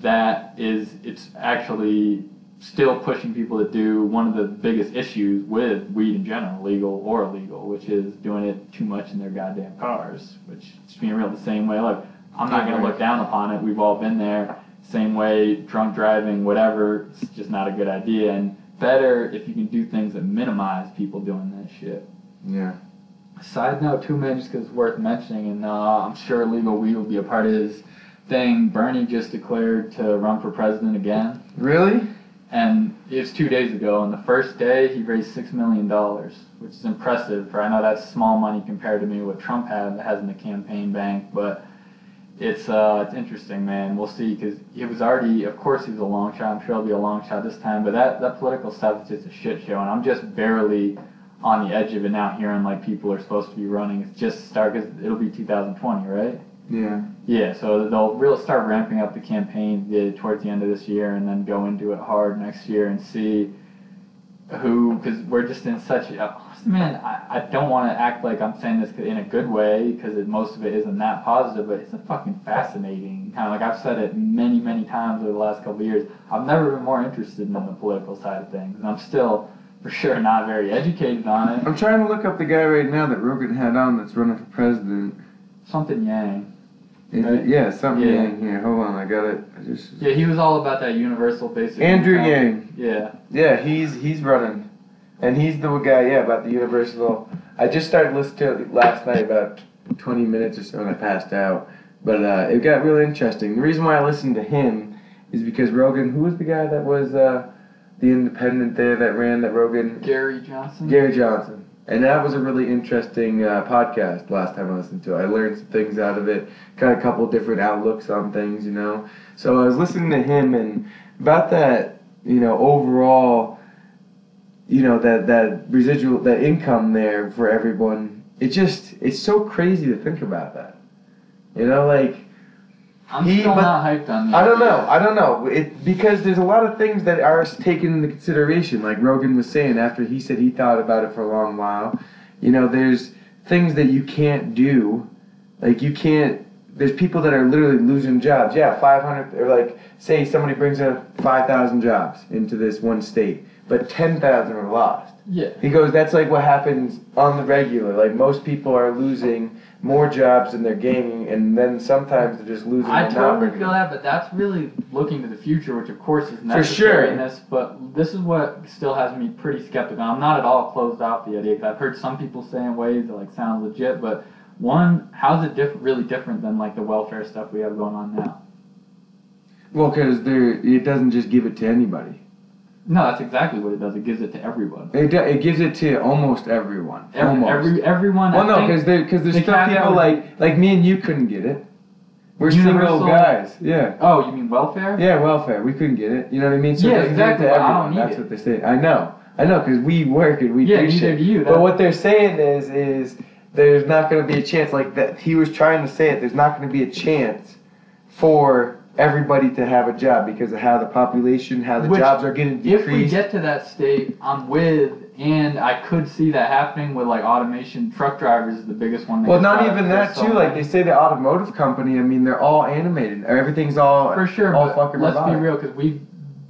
That is, it's actually still pushing people to do one of the biggest issues with weed in general, legal or illegal, which is doing it too much in their goddamn cars. Which, just being real, the same way. Look, I'm not gonna look down upon it. We've all been there. Same way, drunk driving, whatever. It's just not a good idea. And better if you can do things that minimize people doing that shit. Yeah. Side note, too, man, just 'cause it's worth mentioning, and uh, I'm sure legal weed will be a part of his thing. Bernie just declared to run for president again. Really? And it was two days ago, and the first day he raised six million dollars, which is impressive. For I know that's small money compared to maybe what Trump had has in the campaign bank, but it's uh it's interesting, man. We'll see because it was already, of course, he was a long shot. I'm sure it'll be a long shot this time, but that that political stuff is just a shit show, and I'm just barely on the edge of it now, hearing like people are supposed to be running. It's just start because it'll be 2020, right? Yeah. Yeah, so they'll really start ramping up the campaign the, towards the end of this year, and then go into it hard next year and see who, because we're just in such. A, man, I, I don't want to act like I'm saying this in a good way because most of it isn't that positive, but it's a fucking fascinating kind of like I've said it many, many times over the last couple of years. I've never been more interested in the political side of things, and I'm still for sure not very educated on it. I'm trying to look up the guy right now that Rogan had on that's running for president. Something Yang. It? Yeah, something Yeah. Yang here. Hold on, I got it. I just Yeah, he was all about that universal basic. Andrew income. Yang. Yeah. Yeah, he's he's running, and he's the guy. Yeah, about the universal. I just started listening to it last night, about 20 minutes or so, and I passed out. But uh, it got really interesting. The reason why I listened to him is because Rogan. Who was the guy that was uh, the independent there that ran that Rogan? Gary Johnson. Gary Johnson. And that was a really interesting uh, podcast last time I listened to it. I learned some things out of it, got a couple different outlooks on things, you know. So I was listening to him and about that, you know, overall, you know, that, that residual, that income there for everyone. It just, it's so crazy to think about that. You know, like, I'm He- still but- not hyped on the I don't know. I don't know. It because there's a lot of things that are taken into consideration. Like Rogan was saying after he said he thought about it for a long while. You know, there's things that you can't do. Like you can't. There's people that are literally losing jobs. Yeah, 500 or like say somebody brings in 5,000 jobs into this one state, but 10,000 are lost. Yeah. He goes, that's like what happens on the regular. Like most people are losing more jobs than they're gaining, and then sometimes they're just losing. I totally bringing feel that, but that's really looking to the future, which of course is For necessary sure. in this. But this is what still has me pretty skeptical. I'm not at all closed off the idea I've heard some people say in ways that like sound legit, but one, how's it diff- really different than like the welfare stuff we have going on now? Well, because there, it doesn't just give it to anybody. No, that's exactly what it does. It gives it to everyone. It, do- it gives it to almost everyone. Every, almost. every everyone. well, I no, because there, because there's the still people like like me and you couldn't get it. We're Universal- single guys. Yeah. Oh, you mean welfare? Yeah, welfare. We couldn't get it. You know what I mean? So Yeah, doesn't give it exactly, I don't need That's it. what they say. I know. I know, because we work and we Yeah, do shit. you. But what they're saying is, is there's not going to be a chance like that. He was trying to say it. There's not going to be a chance for everybody to have a job because of how the population, how the Which, jobs are getting decreased. If we get to that state, I'm with, and I could see that happening with like automation. Truck drivers is the biggest one. Well, not even that too. Like they say, the automotive company. I mean, they're all animated. Everything's all For sure, all fucking let's robotic. be real, because we've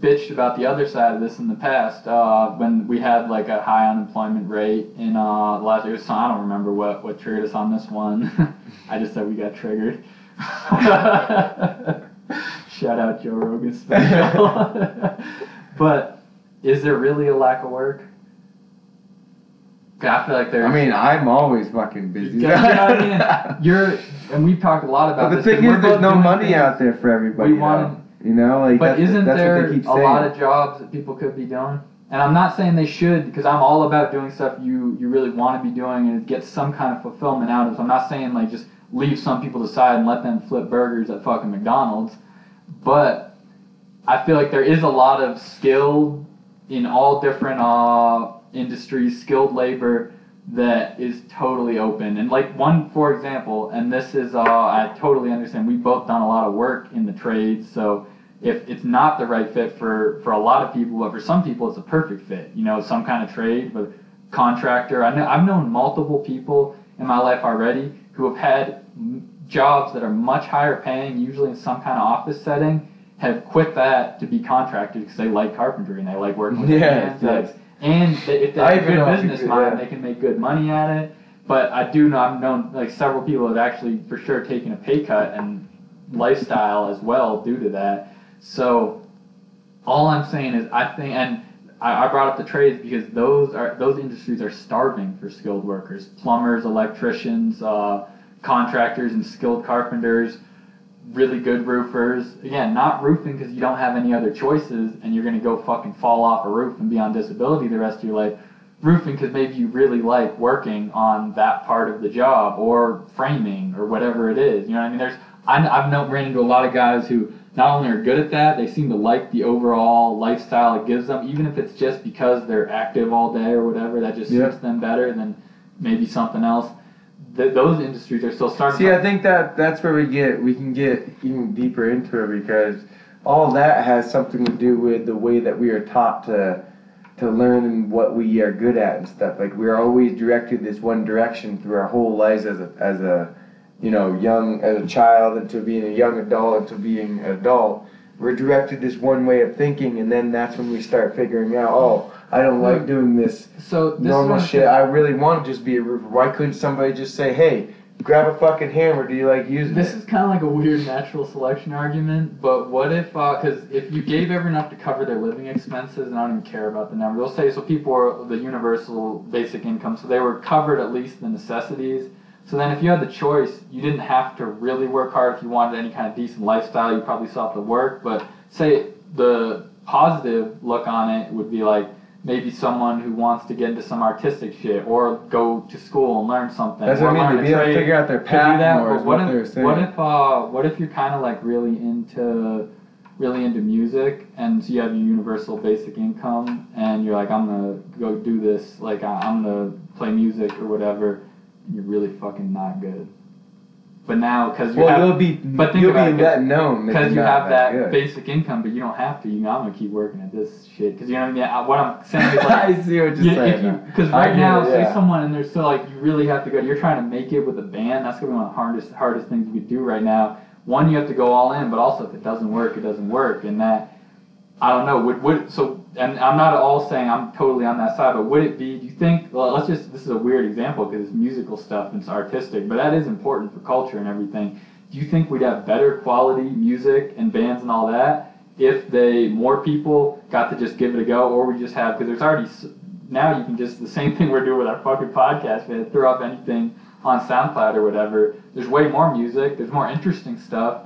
bitched about the other side of this in the past. Uh, when we had like a high unemployment rate in uh, last year, so I don't remember what what triggered us on this one. I just said we got triggered. Shout out Joe Rogan special. but is there really a lack of work? I feel like there. I mean, I'm always fucking busy. you know, I mean, you're, and we talk a lot about but the thing is, there's no money things- out there for everybody. We though. you know, like But that's, isn't there what they keep a lot of jobs that people could be doing? And I'm not saying they should because I'm all about doing stuff you you really want to be doing and get some kind of fulfillment out of. So I'm not saying like just leave some people aside and let them flip burgers at fucking McDonald's. But I feel like there is a lot of skill in all different uh, industries, skilled labor that is totally open. And like one, for example, and this is, uh, I totally understand. We've both done a lot of work in the trades, so if it's not the right fit for for a lot of people, but for some people, it's a perfect fit. You know, some kind of trade, but contractor. I know I've known multiple people in my life already who have had jobs that are much higher paying, usually in some kind of office setting, have quit that to be contractors because they like carpentry and they like working with Yeah, hands. yes. Like, and they, if they have a good business mind, yeah. they can make good money at it. But I do know I've known like several people have actually for sure taken a pay cut and lifestyle as well due to that. So all I'm saying is I think and I, I brought up the trades because those are those industries are starving for skilled workers, plumbers, electricians, uh, contractors, and skilled carpenters. Really good roofers. Again, not roofing because you don't have any other choices and you're gonna go fucking fall off a roof and be on disability the rest of your life. Roofing because maybe you really like working on that part of the job or framing or whatever it is. You know what I mean? There's I, I've known ran into a lot of guys who not only are good at that, they seem to like the overall lifestyle it gives them, even if it's just because they're active all day or whatever. That just suits them better than maybe something else. Th- those industries are still starting. See, I think that that's where we get we can get even deeper into it because all that has something to do with the way that we are taught to to learn and what we are good at and stuff. Like we're always directed this one direction through our whole lives as a as a you know young as a child into being a young adult into being an adult. We're directed this one way of thinking, and then that's when we start figuring out, oh, I don't like doing this so this normal shit. I really want to just be a roofer. Why couldn't somebody just say, "Hey, grab a fucking hammer. Do you like using This it?" is kind of like a weird natural selection argument, but what if, uh, because if you gave everyone enough to cover their living expenses, and I don't even care about the number, they'll say, so people were the universal basic income, so they were covered at least the necessities. So then if you had the choice, you didn't have to really work hard if you wanted any kind of decent lifestyle, you probably still have to work, but say the positive look on it would be like, maybe someone who wants to get into some artistic shit or go to school and learn something. That's what I mean. To be able to figure out their path that, more what what, if, they're saying. What if uh, what if you're kind of like really into really into music and so you have your universal basic income and you're like I'm gonna go do this like I- I'm gonna play music or whatever and you're really fucking not good. But now because you well, have you'll be but think you'll about be let known because you have that good. basic income, but you don't have to. You know, I'm gonna keep working at this shit because you know what I mean. I- What I'm saying is like I see what you're yeah, saying. you now. because right now, it, say someone and they're still like you really have to go. You're trying to make it with a band. That's gonna be one of the hardest hardest things you could do right now. One, you have to go all in, but also if it doesn't work, it doesn't work, and that I don't know. Would would so? And I'm not at all saying I'm totally on that side, but would it be? Do you think? Well, let's just. This is a weird example because it's musical stuff and it's artistic, but that is important for culture and everything. Do you think we'd have better quality music and bands and all that if they more people got to just give it a go, or we just have because there's already now you can just the same thing we're doing with our fucking podcast, man. Throw up anything on SoundCloud or whatever. There's way more music. There's more interesting stuff.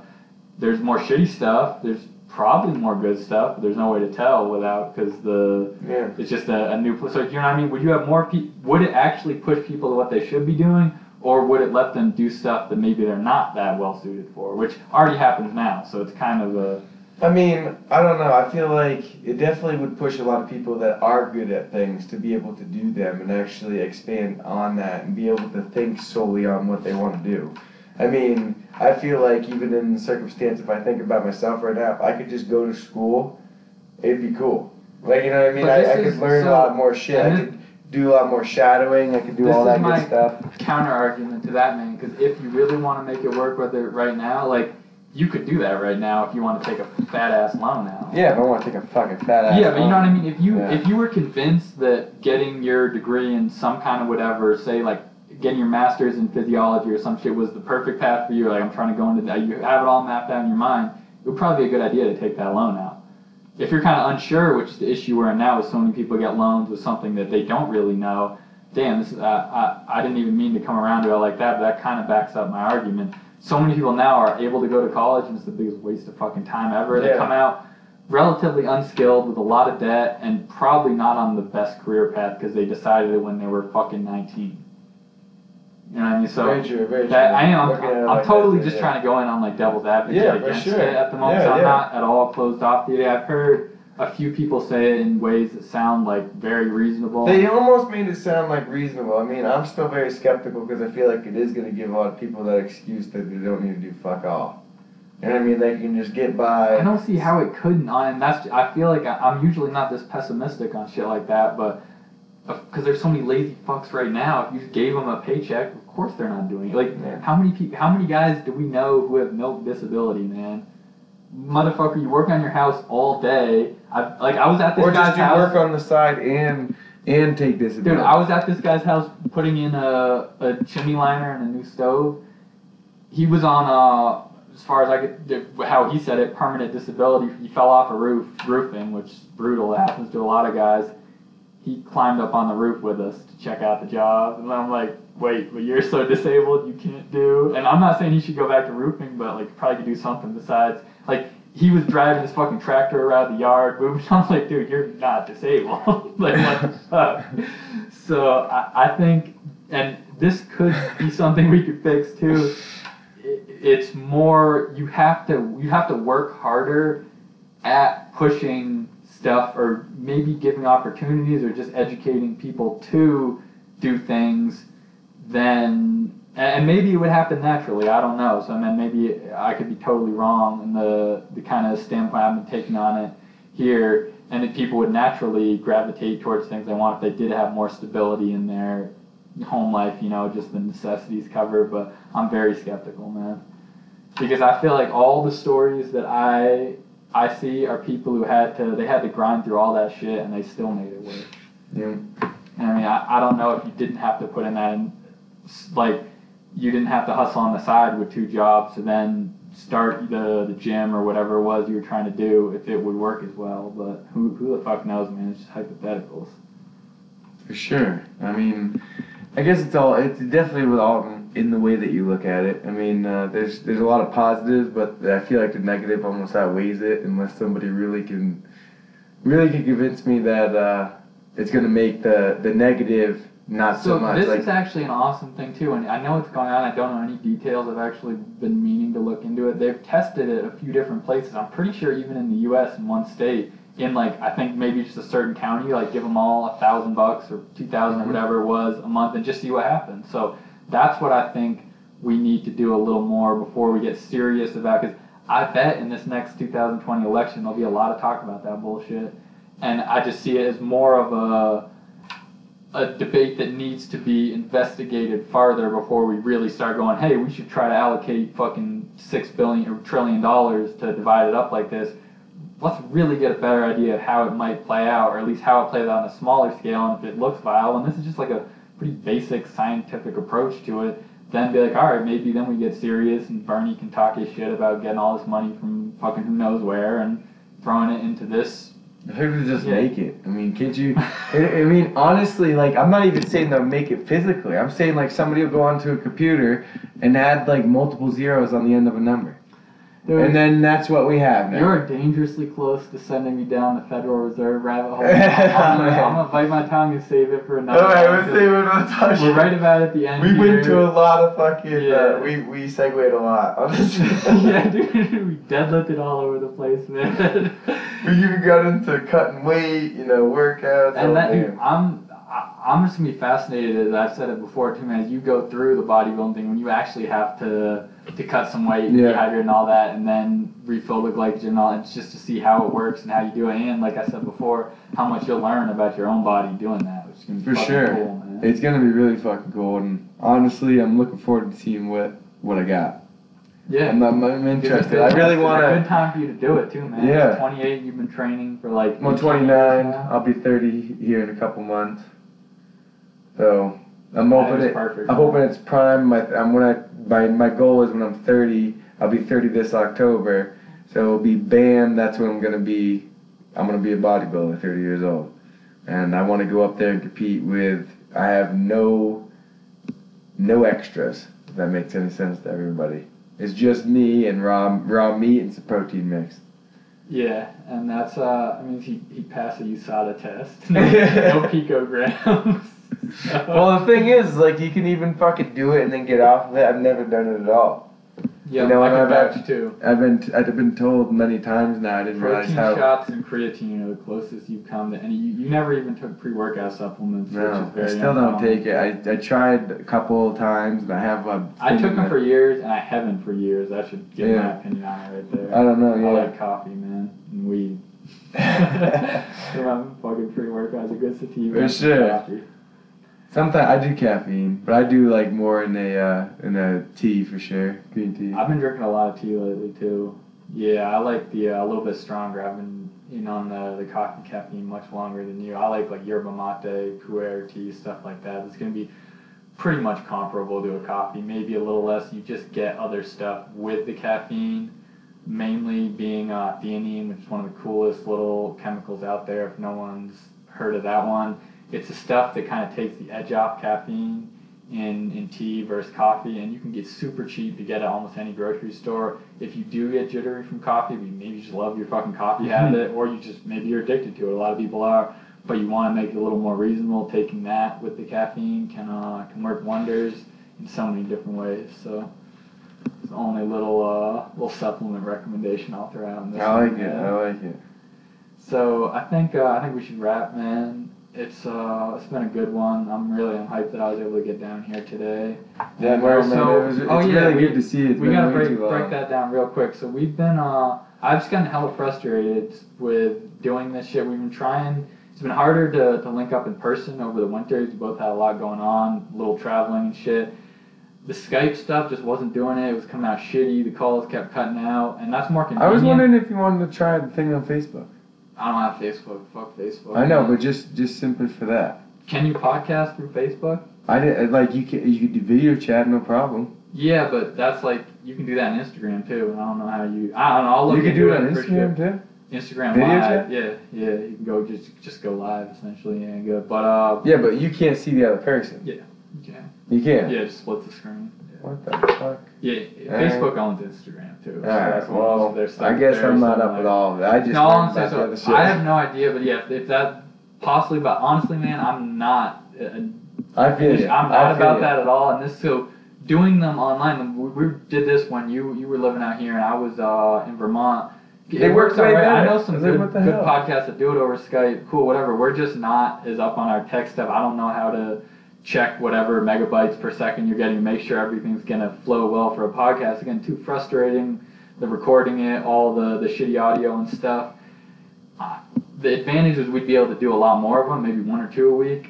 There's more shitty stuff. There's probably more good stuff. There's no way to tell without because the Yeah. it's just a, a new place. So you know what I mean? Would you have more people? Would it actually push people to what they should be doing, or would it let them do stuff that maybe they're not that well suited for, which already happens now? So it's kind of a I mean, I don't know. I feel like it definitely would push a lot of people that are good at things to be able to do them and actually expand on that and be able to think solely on what they want to do. I mean, I feel like even in the circumstance, if I think about myself right now, if I could just go to school, it'd be cool. Like, you know what I mean? But I, I could learn so- a lot more shit. I could do a lot more shadowing. I could do all that good stuff. counter argument to that, man. Because if you really want to make it work, whether right now, like you could do that right now if you want to take a fat ass loan now. Yeah, if I want to take a fucking fat ass. Loan. Yeah, but you know what I mean. If you Yeah. if you were convinced that getting your degree in some kind of whatever, say like getting your master's in physiology or some shit was the perfect path for you, like I'm trying to go into that, you have it all mapped out in your mind, it would probably be a good idea to take that loan out. If you're kind of unsure, which is the issue we're in now, is so many people get loans with something that they don't really know. Damn, this is, uh, I I didn't even mean to come around to it like that, but that kind of backs up my argument. So many people now are able to go to college, and it's the biggest waste of fucking time ever. They come out relatively unskilled with a lot of debt and probably not on the best career path because they decided it when they were fucking 19. You know what I mean? So very true, very true. that, I am. I'm, like I'm totally that, just yeah. trying to go in on like devil's advocate Yeah, against sure. it at the moment. Yeah, so I'm not at all closed off to it. I've heard a few people say it in ways that sound like very reasonable. They almost made it sound like reasonable. I mean, I'm still very skeptical because I feel like it is going to give a lot of people that excuse that they don't need to do fuck all. You know what I mean? They can just get by. I don't see how it couldn't. And that's I feel like I, I'm usually not this pessimistic on shit like that, but because there's so many lazy fucks right now. If you just gave them a paycheck, of course they're not doing it. Like, Yeah. how many people, how many guys do we know who have milk disability, man? Motherfucker, you work on your house all day. I like I was at this Or guy's just do house. work on the side and and take this. Dude, I was at this guy's house putting in a, a chimney liner and a new stove. He was on, uh, as far as I could, how he said it, permanent disability. He fell off a roof, roofing, which is brutal. It happens to a lot of guys. He climbed up on the roof with us to check out the job. And I'm like, wait, but you're so disabled you can't do. And I'm not saying he should go back to roofing, but like probably could do something besides. Like, he was driving his fucking tractor around the yard. I'm like, dude, you're not disabled. like, what the fuck? So I, I think, and this could be something we could fix too. It's more you have to you have to work harder at pushing stuff, or maybe giving opportunities, or just educating people to do things. Then and maybe it would happen naturally. I don't know. So I mean, maybe I could be totally wrong in the the kind of standpoint I've been taking on it here, and that people would naturally gravitate towards things they want if they did have more stability in their home life. You know, just the necessities covered. But I'm very skeptical, man, because I feel like all the stories that I I see are people who had to they had to grind through all that shit and they still made it work. Yeah. And I mean, I, I don't know if you didn't have to put in that, in, like, you didn't have to hustle on the side with two jobs and then start the, the gym or whatever it was you were trying to do, if it would work as well. But who, who the fuck knows, man? It's just hypotheticals. For sure. I mean, I guess it's all. It's definitely with all in the way that you look at it. I mean, uh, there's there's a lot of positives, but I feel like the negative almost outweighs it unless somebody really can, really can convince me that uh, it's gonna make the the negative not so, So much. this like, is actually an awesome thing too, and I know what's going on. I don't know any details. I've actually been meaning to look into it. They've tested it a few different places. I'm pretty sure even in the U.S. in one state, in like I think maybe just a certain county, like give them all a thousand bucks or two thousand or whatever it was a month, and just see what happens. So that's what I think we need to do a little more before we get serious about. Because I bet in this next 2020 election there'll be a lot of talk about that bullshit, and I just see it as more of a a debate that needs to be investigated farther before we really start going, hey, we should try to allocate fucking six billion or trillion dollars to divide it up like this. Let's really get a better idea of how it might play out, or at least how it plays out on a smaller scale, and if it looks viable. And this is just like a pretty basic scientific approach to it. Then be like, all right, maybe then we get serious, and Bernie can talk his shit about getting all this money from fucking who knows where and throwing it into this. Who would just Yeah. make it? I mean, can't you? I I mean, honestly, like I'm not even saying they'll make it physically. I'm saying like somebody will go onto a computer and add like multiple zeros on the end of a number, and then that's what we have now. You're dangerously close to sending me down the Federal Reserve rabbit hole. I'm, gonna, I'm gonna bite my tongue and save it for another. All right, time, we're 'cause saving another time. We're right about at the end. We here. went to a lot of fucking. Yeah. Uh, we we segued a lot. Honestly. yeah, dude, we deadlifted all over the place, man. We even got into cutting weight, you know, workouts. oh, and that, man. dude, I'm, I- I'm just gonna be fascinated. As I've said it before too, man. As you go through the bodybuilding thing, when you actually have to to cut some weight, Yeah. dehydrate and all that, and then refill the glycogen and all, it's just to see how it works and how you do it. And like I said before, how much you'll learn about your own body doing that, which is gonna be For sure. cool, man. It's gonna be really fucking cool, and honestly, I'm looking forward to seeing what what I got. yeah. I'm, I'm, I'm interested. I really want It's a good time for you to do it too, man. Yeah. 28. You've been training for like. I'm 29. I'll be 30 here in a couple months. So I'm hoping it. perfect. I'm hoping it's prime. My I'm when I my my goal is when I'm 30. I'll be 30 this October. So it'll be bam. That's when I'm gonna be. I'm gonna be a bodybuilder, 30 years old, and I want to go up there and compete with. I have no. No extras. If that makes any sense to everybody. It's just me and raw raw meat and some protein mix. Yeah, and that's uh, I mean he he passed the USADA test. No, no picograms. So- Well, the thing is, like, you can even fucking do it and then get off of it. I've never done it at all. yeah, you know, I can I've vouch too. I've been I've been told many times now. I didn't realize Protein how. shots and creatine are the closest you've come to any. You, you never even took pre-workout supplements, which No, I still don't take it. I, I tried a couple of times, and I have a. I took them for years, and I haven't for years. I should give my opinion on it right there. I don't know. I Yeah. like coffee, man, and weed. yeah, fucking pre-workout's a good sativa. For sure. coffee. Sometimes I do caffeine, but I do like more in a uh, in a tea for sure, green tea. I've been drinking a lot of tea lately too. Yeah, I like the uh, a little bit stronger. I've been in on the the coffee caffeine much longer than you. I like like yerba mate, pu'er tea, stuff like that. It's gonna be pretty much comparable to a coffee, maybe a little less. You just get other stuff with the caffeine, mainly being uh, theanine, which is one of the coolest little chemicals out there. If no one's heard of that one, it's the stuff that kind of takes the edge off caffeine in, in tea versus coffee, and you can get super cheap to get at almost any grocery store. If you do get jittery from coffee, maybe you just love your fucking coffee habit, or you just maybe you're addicted to it. A lot of people are, but you want to make it a little more reasonable. Taking that with the caffeine can uh, can work wonders in so many different ways. So. It's the only little uh, little supplement recommendation I'll throw out. On this I like one, it. I like it. So I think uh, I think we should wrap, man. It's uh, it's been a good one. I'm really I'm hyped that I was able to get down here today. Yeah, And no, man, so- it was, it's oh, yeah, really we- good to see you. It's we gotta break break that down real quick. So we've been uh, I've just gotten hella frustrated with doing this shit. We've been trying. It's been harder to, to link up in person over the winters. We both had a lot going on, a little traveling and shit. The Skype stuff just wasn't doing it. It was coming out shitty. The calls kept cutting out, and that's more I was wondering if you wanted to try the thing on Facebook. I don't have Facebook. Fuck Facebook. I know, but just just simply for that. Can you podcast through Facebook? I did like you can you could do video chat, no problem. Yeah, but that's like you can do that on Instagram too. And I don't know how you. I don't know. I'll look you can do it on Instagram too. Instagram Video live. chat? Yeah, yeah. You can go just just go live essentially and go. But uh, Yeah, but you can't see the other person. Yeah, you can. You can't. Yeah, just split the screen. Yeah, What the fuck? Yeah. Facebook owns Instagram too. so one of well, their stuff I guess I'm not up like- with all of it. I just No, all learned I'm saying, about the so. I have no idea, but yeah, if, if that possibly, but honestly, man, I'm not. Uh, I feel. I'm not feel about you. that at all. And this so doing them online. We, we did this when you you were living out here and I was uh, in Vermont. It works way alright. I know some was like, good, good podcasts that do it over Skype. Cool, whatever. We're just not as up on our tech stuff. I don't know how to check whatever megabytes per second you're getting make sure everything's gonna flow well for a podcast. Again, too frustrating. The recording it, all the the shitty audio and stuff. Uh, the advantage is we'd be able to do a lot more of them, maybe one or two a week.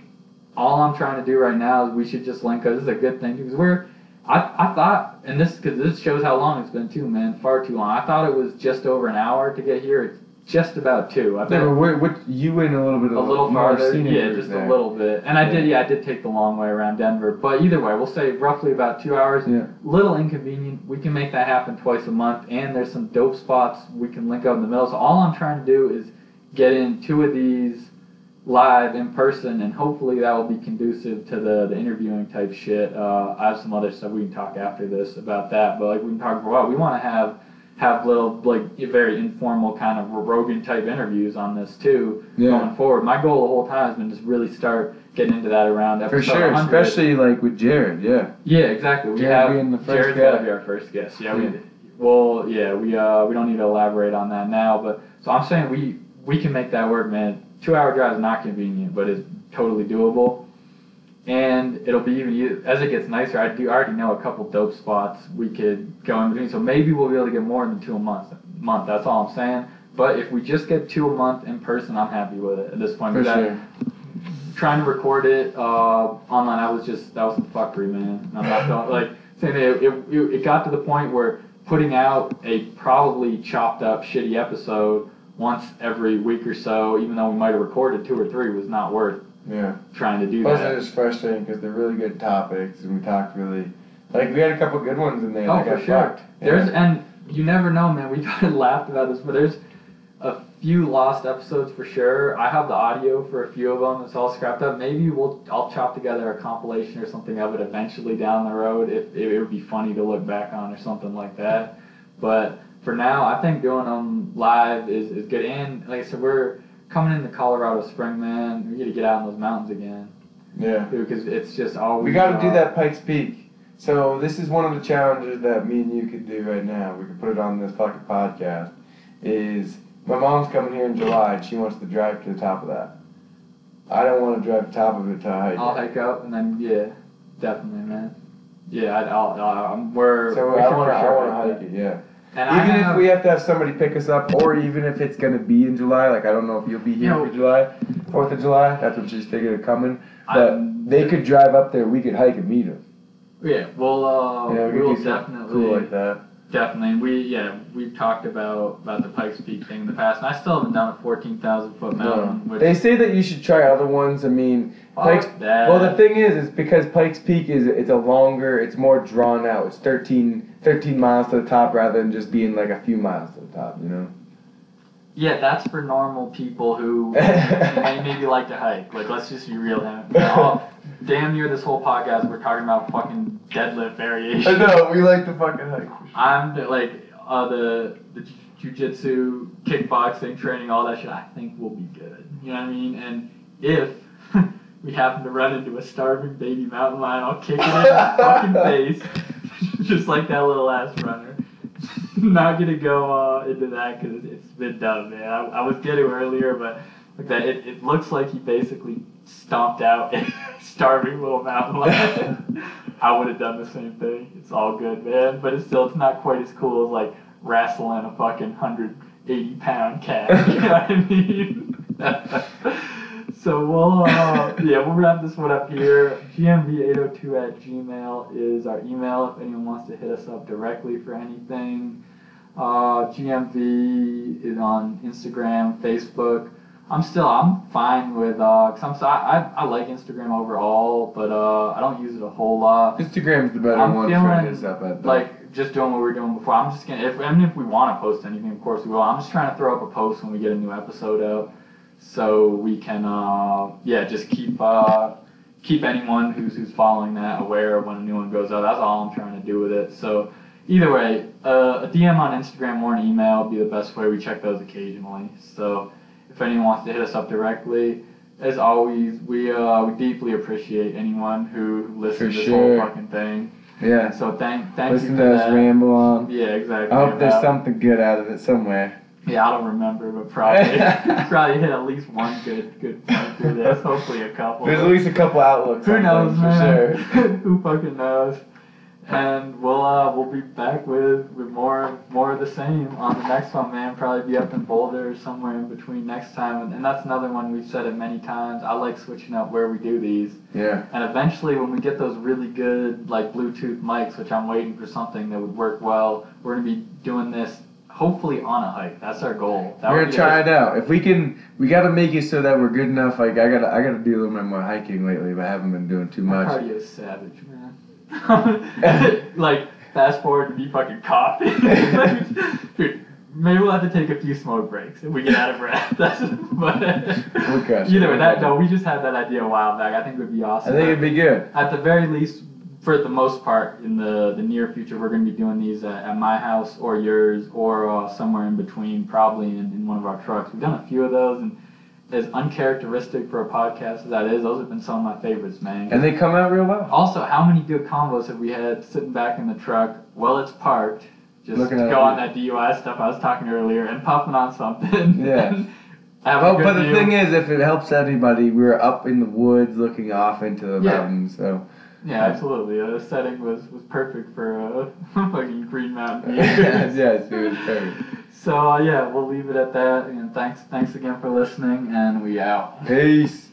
All I'm trying to do right now is we should just link. Cause this is a good thing because we're. I, I thought, and this because this shows how long it's been too, man. Far too long. I thought it was just over an hour to get here. It's just about two. I bet but what, what you went a little bit a little more farther. Yeah, just there. a little bit. And I did, Yeah. yeah, I did take the long way around Denver. But either way, we'll say roughly about two hours. Yeah. Little inconvenient. We can make that happen twice a month. And there's some dope spots we can link up in the middle. So all I'm trying to do is get in two of these live in person, and hopefully that will be conducive to the, the interviewing type shit. Uh, I have some other stuff we can talk after this about that, but like we can talk for a while. We want to have have little like very informal kind of Rogan type interviews on this too Yeah. going forward. My goal the whole time has been just really start getting into that around For sure, 100. especially like with Jared. Yeah. Yeah, exactly. We Jared have the first Jared's guy. gotta be our first guest. Yeah, Yeah. we well, yeah, we uh we don't need to elaborate on that now, but so I'm saying we we can make that work, man. Two hour drive is not convenient, but it's totally doable. And it'll be even as it gets nicer. I do I already know a couple dope spots we could go in between. So maybe we'll be able to get more than two a month. Month. That's all I'm saying. But if we just get two a month in person, I'm happy with it at this point. For sure. trying to record it uh, online, I was just that was some fuckery, man. I'm not like saying it, it, it got to the point where putting out a probably chopped up shitty episode once every week or so, even though we might have recorded two or three, was not worth Yeah. trying to do that. Plus, that. it is frustrating because they're really good topics, and we talked really. Like, we had a couple good ones in there. Oh, for got sure. fucked. There's Yeah. and you never know, man. We kind of laughed about this, but there's a few lost episodes for sure. I have the audio for a few of them. It's all scrapped up. Maybe we'll I'll chop together a compilation or something of it eventually down the road. If, if it would be funny to look back on or something like that. But for now, I think doing them live is, is good. And like I said, we're coming into Colorado spring, man. We got to get out in those mountains again Yeah. because it's just always. We got to do uh, that Pikes Peak. So this is one of the challenges that me and you could do right now. We could put it on this fucking podcast. Is my mom's coming here in July and she wants to drive to the top of that. I don't want to drive to the top of it to hike. I'll hike up and then yeah, definitely, man. Yeah, I'd, I'll, I'll, I'm we're So we I want to. I sure want to hike hike it. Yeah. And even if we have to have somebody pick us up, or even if it's gonna be in July, like I don't know if you'll be here You know- for July, Fourth of July. That's what she's thinking of coming. But I'm- they could drive up there. We could hike and meet them. Yeah, we'll uh, yeah, we we'll could do something definitely cool like that. definitely. We yeah we've talked about about the Pikes Peak thing in the past, and I still haven't done a fourteen thousand foot mountain. No. They say that you should try other ones. I mean, Pikes. that. Well, the thing is, is because Pikes Peak is it's a longer, it's more drawn out. It's 13, 13 miles to the top rather than just being like a few miles to the top. You know. Yeah, that's for normal people who may maybe like to hike. Like, let's just be real. Now, damn near this whole podcast, we're talking about fucking deadlift variation. I know we like to fucking hike. I'm like uh, the the jujitsu, kickboxing training, all that shit. I think will be good. You know what I mean? And if we happen to run into a starving baby mountain lion, I'll kick it in the fucking face, just like that little ass runner. Not gonna go uh, into that because it's been done, man. I, I was getting earlier, but like that, it, it looks like he basically stomped out a starving little mountain lion. I would have done the same thing. It's all good, man. But it's still, it's not quite as cool as like wrestling a fucking 180 pound cat. You know what I mean? So we'll, uh, yeah, we'll wrap this one up here. GMV802 at Gmail is our email if anyone wants to hit us up directly for anything. Uh, GMV is on Instagram, Facebook. I'm still I'm fine with uh cause I'm so, I, I I like Instagram overall, but uh I don't use it a whole lot. Instagram's the better I'm one for feeling his up at. though. Like just doing what we were doing before. I'm just gonna if I mean if we want to post anything, of course we will. I'm just trying to throw up a post when we get a new episode out, so we can uh yeah just keep uh keep anyone who's who's following that aware when a new one goes out. That's all I'm trying to do with it. So either way, uh, a DM on Instagram or an email would be the best way. We check those occasionally. So if anyone wants to hit us up directly, as always, we uh, we deeply appreciate anyone who listens to this sure. whole fucking thing. yeah. So thank thank Listen you to for us that. ramble on. Yeah, exactly. I hope there's about- something good out of it somewhere. Yeah, I don't remember, but probably probably hit at least one good good point through this. Hopefully a couple. There's at least a couple outlooks. Who knows, things man? For sure. Who fucking knows? And we'll uh, we'll be back with, with more more of the same on the next one, man. Probably be up in Boulder or somewhere in between next time. And, and that's another one we've said it many times. I like switching up where we do these. Yeah. And eventually, when we get those really good like Bluetooth mics, which I'm waiting for something that would work well, we're gonna be doing this hopefully on a hike. That's our goal. That we're gonna try like- it out. If we can, we gotta make it so that we're good enough. Like I gotta, I gotta do a little bit more hiking lately, but I haven't been doing too much. cardio savage, man. like, fast forward to be fucking coughing. Dude, maybe we'll have to take a few smoke breaks if we get out of breath. That's, but We'll either way, that no, we just had that idea a while back. I think it would be awesome. I think it'd be good. At the very least, for the most part, in the, the near future, we're going to be doing these at, at my house or yours or uh, somewhere in between, probably in, in one of our trucks. We've done a few of those, and as uncharacteristic for a podcast as that is, those have been some of my favorites, man. And they come out real well. Also, how many good combos have we had sitting back in the truck while it's parked, just Looking go on that DUI stuff I was talking earlier and puffing on something? Yeah. and have a Well, good but the thing is, if it helps anybody, we were up in the woods looking off into the Yeah. mountains. So yeah, absolutely. Uh, the setting was, was perfect for a fucking Green Mountain yes, yes, it was perfect. So uh, yeah, we'll leave it at that. And thanks, thanks again for listening, and we out. Peace.